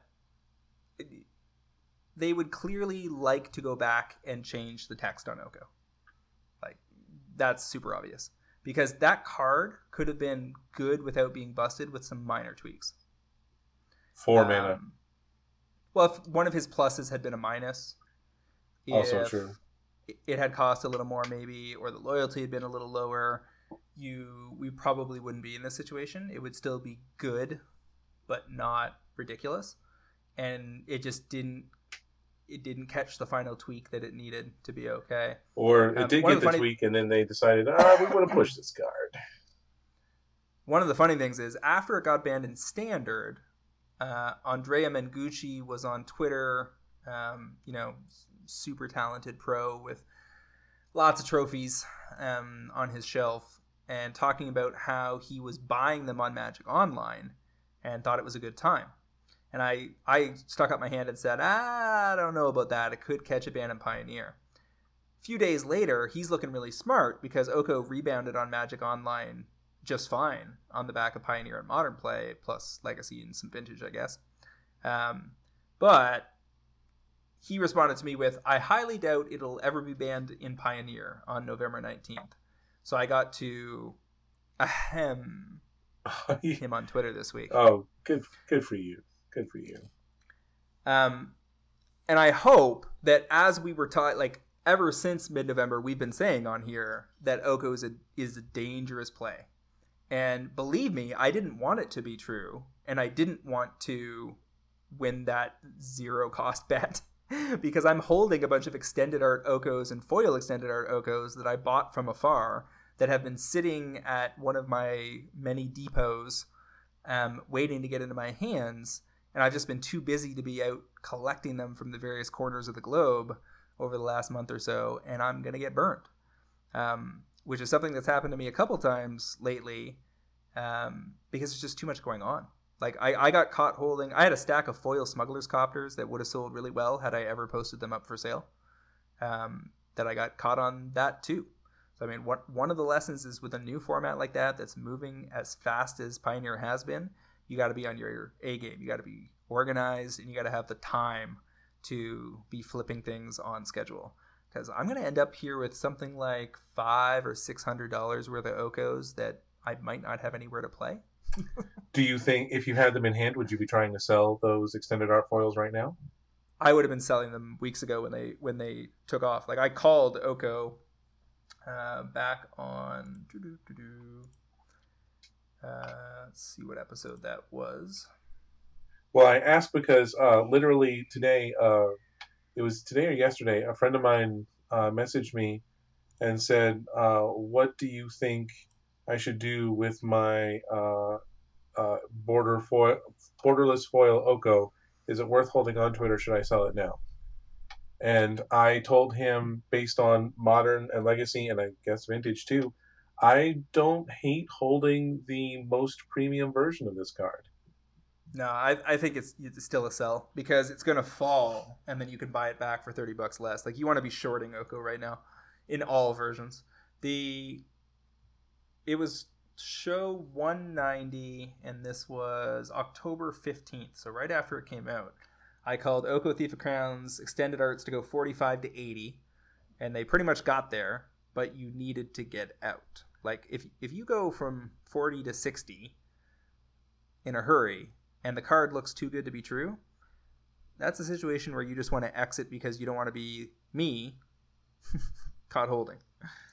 they would clearly like to go back and change the text on Oko. Like that's super obvious because that card could have been good without being busted with some minor tweaks. Four Um, mana. Well, if one of his pluses had been a minus, Also true. It had cost a little more, maybe, or the loyalty had been a little lower. You, we probably wouldn't be in this situation. It would still be good, but not ridiculous. And it just didn't. It didn't catch the final tweak that it needed to be okay. Or it um, did get the funny- tweak, and then they decided, ah, we want to push this card. One of the funny things is after it got banned in standard, uh, Andrea Mengucci was on Twitter, um, you know, super talented pro with lots of trophies um, on his shelf, and talking about how he was buying them on Magic Online and thought it was a good time. And I, I stuck up my hand and said, ah, I don't know about that. It could catch a ban in Pioneer. A few days later, he's looking really smart because Oko rebounded on Magic Online just fine on the back of Pioneer and Modern Play, plus Legacy and some Vintage, I guess. Um, but he responded to me with, I highly doubt it'll ever be banned in Pioneer on November 19th. So I got to ahem him on Twitter this week. oh, good, good for you. Good for you. Um, and I hope that as we were taught, like ever since mid-November, we've been saying on here that Oko is a is a dangerous play. And believe me, I didn't want it to be true, and I didn't want to win that zero cost bet because I'm holding a bunch of extended art Okos and foil extended art Okos that I bought from afar that have been sitting at one of my many depots, um, waiting to get into my hands and I've just been too busy to be out collecting them from the various corners of the globe over the last month or so, and I'm gonna get burned, um, which is something that's happened to me a couple times lately, um, because there's just too much going on. Like I, I got caught holding. I had a stack of foil smugglers copters that would have sold really well had I ever posted them up for sale. Um, that I got caught on that too. So I mean, what one of the lessons is with a new format like that that's moving as fast as Pioneer has been, you got to be on your A game. You got to be organized and you got to have the time to be flipping things on schedule. because I'm going to end up here with something like five or six hundred dollars worth of Okos that I might not have anywhere to play. Do you think if you had them in hand, would you be trying to sell those extended art foils right now? I would have been selling them weeks ago when they when they took off. Like I called Oko uh, back on. Uh, let's see what episode that was. Well, I asked because uh, literally today, uh, it was today or yesterday, a friend of mine uh, messaged me and said, uh, "What do you think I should do with my uh, border foil, borderless foil Oko? Is it worth holding on to it, or should I sell it now?" And I told him, based on modern and legacy, and I guess vintage too, I don't hate holding the most premium version of this card. No, I, I think it's, it's still a sell because it's going to fall and then you can buy it back for 30 bucks less. Like you want to be shorting Oko right now in all versions. The it was show 190 and this was October 15th, so right after it came out. I called Oko Thief of Crowns extended arts to go 45 to 80 and they pretty much got there, but you needed to get out. Like if if you go from 40 to 60 in a hurry, and the card looks too good to be true, that's a situation where you just want to exit because you don't want to be me caught holding.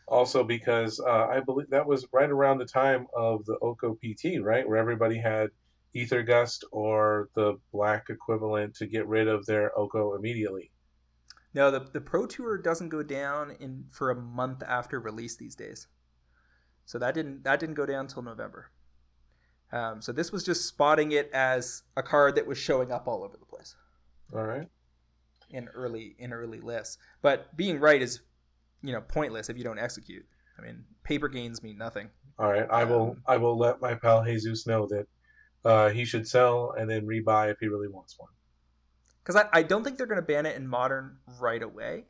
Also, because uh, I believe that was right around the time of the Oko PT, right, where everybody had Aether Gust or the black equivalent to get rid of their Oko immediately. No, the the Pro Tour doesn't go down in for a month after release these days. So that didn't that didn't go down until November. Um, so this was just spotting it as a card that was showing up all over the place. All right. In early in early lists, but being right is, you know, pointless if you don't execute. I mean, paper gains mean nothing. All right, I will Um, I will let my pal Jesus know that uh, he should sell and then rebuy if he really wants one. Because I, I don't think they're going to ban it in modern right away.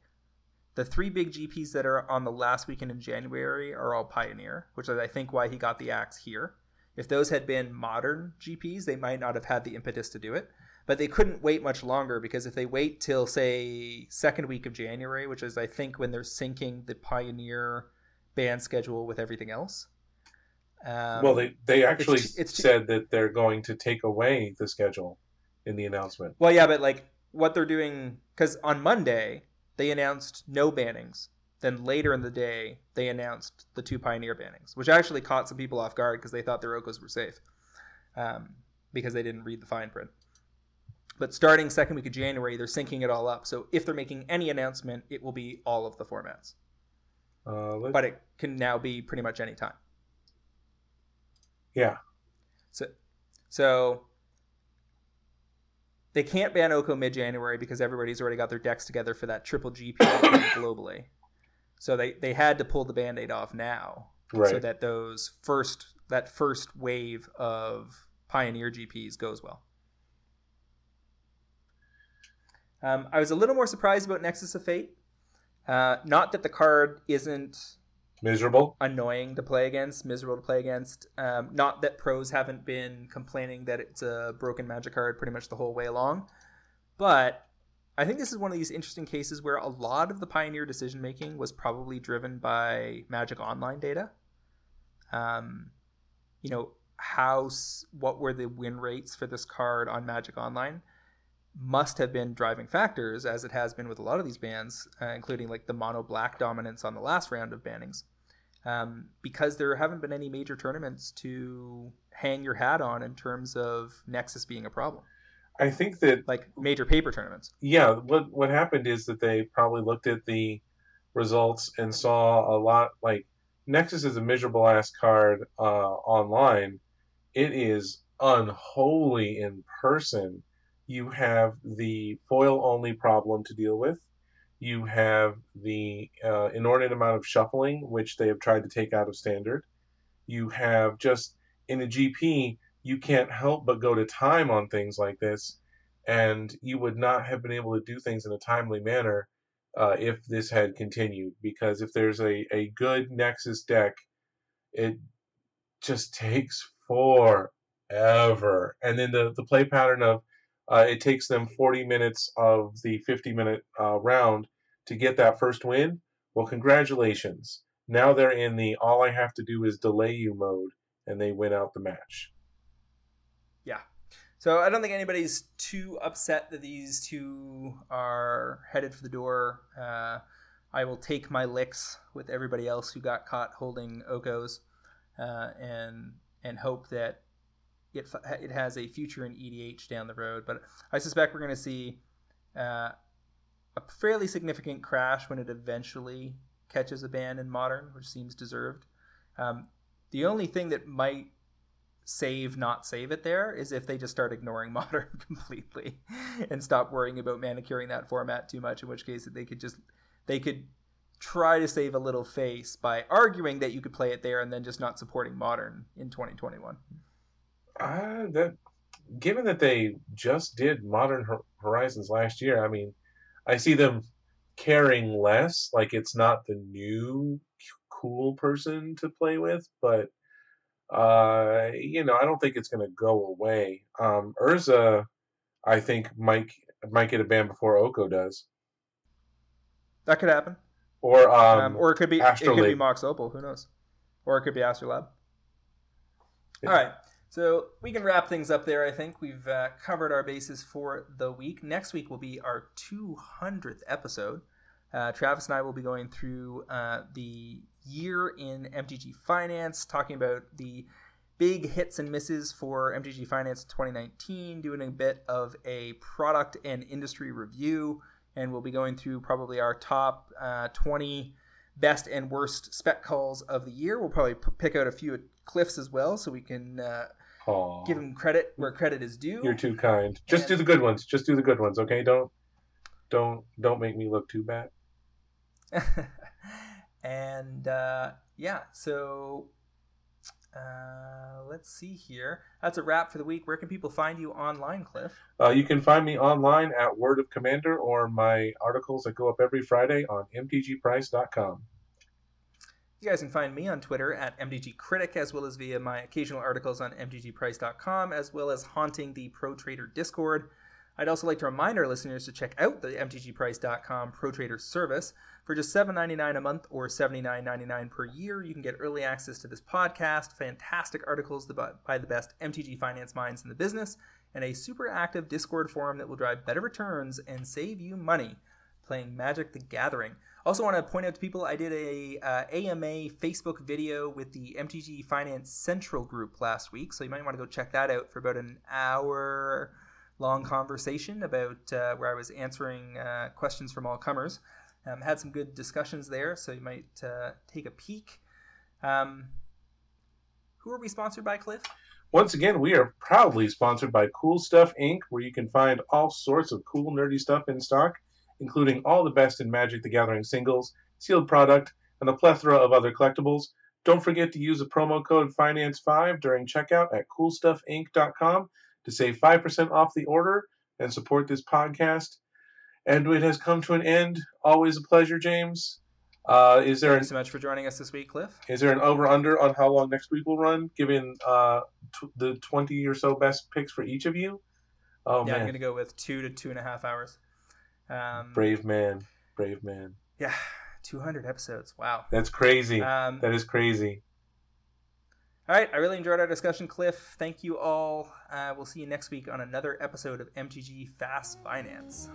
The three big GPs that are on the last weekend in January are all Pioneer, which is I think why he got the axe here. If those had been modern GPs, they might not have had the impetus to do it. But they couldn't wait much longer because if they wait till say second week of January, which is I think when they're syncing the Pioneer ban schedule with everything else. Um, well, they they actually it's- it's- said that they're going to take away the schedule in the announcement. Well, yeah, but like what they're doing because on Monday they announced no bannings. Then later in the day they announced the two pioneer bannings, which actually caught some people off guard because they thought their Okos were safe um, because they didn't read the fine print. But starting second week of January, they're syncing it all up. So if they're making any announcement, it will be all of the formats. Uh, But it can now be pretty much any time. yeah, So, so they can't ban Oko mid January because everybody's already got their decks together for that triple GP globally. So they, they had to pull the band-aid off now right. so that those first that first wave of Pioneer GPs goes well. Um, I was a little more surprised about Nexus of Fate. Uh, not that the card isn't Miserable. annoying to play against, miserable to play against. Um, not that pros haven't been complaining that it's a broken magic card pretty much the whole way along, but I think this is one of these interesting cases where a lot of the pioneer decision making was probably driven by Magic Online data. Um, you know how what were the win rates for this card on Magic Online? Must have been driving factors, as it has been with a lot of these bans, uh, including like the mono black dominance on the last round of bannings um, because there haven't been any major tournaments to hang your hat on in terms of Nexus being a problem, I think that like major paper tournaments. yeah, what what happened is that they probably looked at the results and saw a lot like Nexus is a miserable ass card uh, online. It is unholy in person. You have the foil only problem to deal with. You have the uh, inordinate amount of shuffling, which they have tried to take out of standard. You have just in a GP, you can't help but go to time on things like this and you would not have been able to do things in a timely manner uh, if this had continued. Because if there's a, a good Nexus deck, it just takes forever. And then the, the play pattern of uh, it takes them 40 minutes of the 50 minute uh, round to get that first win. Well, congratulations. Now they're in the all I have to do is delay you mode, and they win out the match. Yeah. So I don't think anybody's too upset that these two are headed for the door. Uh, I will take my licks with everybody else who got caught holding Okos, uh, and and hope that it it has a future in EDH down the road. But I suspect we're going to see uh, a fairly significant crash when it eventually catches a ban in modern, which seems deserved. Um, the only thing that might save not save it there is if they just start ignoring modern completely and stop worrying about manicuring that format too much in which case they could just they could try to save a little face by arguing that you could play it there and then just not supporting modern in 2021 uh, that given that they just did modern horizons last year i mean i see them caring less like it's not the new cool person to play with but uh, you know, I don't think it's going to go away. Um, Urza, I think might might get a ban before Oko does. That could happen. Or um, um or it could be Astrolabe. it could be Mox Opal. Who knows? Or it could be Astrolabe. Yeah. All right. So we can wrap things up there. I think we've uh, covered our bases for the week. Next week will be our 200th episode. Uh, Travis and I will be going through uh, the year in MTG Finance, talking about the big hits and misses for MTG Finance 2019, doing a bit of a product and industry review, and we'll be going through probably our top uh, 20 best and worst spec calls of the year. We'll probably p- pick out a few cliffs as well, so we can uh, give them credit where credit is due. You're too kind. Just and... do the good ones. Just do the good ones, okay? Don't don't don't make me look too bad. and uh, yeah, so uh, let's see here. That's a wrap for the week. Where can people find you online, Cliff? Uh, you can find me online at Word of Commander or my articles that go up every Friday on mtgprice.com. You guys can find me on Twitter at MTGCritic, as well as via my occasional articles on mtgprice.com, as well as haunting the Pro Trader Discord. I'd also like to remind our listeners to check out the mtgprice.com Pro Trader service. For just $7.99 a month or $79.99 per year, you can get early access to this podcast, fantastic articles by the best MTG finance minds in the business, and a super active Discord forum that will drive better returns and save you money playing Magic the Gathering. Also, want to point out to people I did a uh, AMA Facebook video with the MTG Finance Central group last week, so you might want to go check that out for about an hour long conversation about uh, where I was answering uh, questions from all comers. Um, had some good discussions there, so you might uh, take a peek. Um, who are we sponsored by, Cliff? Once again, we are proudly sponsored by Cool Stuff Inc., where you can find all sorts of cool, nerdy stuff in stock, including all the best in Magic the Gathering singles, sealed product, and a plethora of other collectibles. Don't forget to use the promo code FINANCE5 during checkout at coolstuffinc.com to save 5% off the order and support this podcast and it has come to an end. Always a pleasure, James. Uh, is there Thanks an, so much for joining us this week, Cliff? Is there an over under on how long next week will run, given uh, t- the twenty or so best picks for each of you? Oh yeah, man. I'm gonna go with two to two and a half hours. Um, brave man, brave man. Yeah, 200 episodes. Wow, that's crazy. Um, that is crazy. All right, I really enjoyed our discussion, Cliff. Thank you all. Uh, we'll see you next week on another episode of MTG Fast Finance.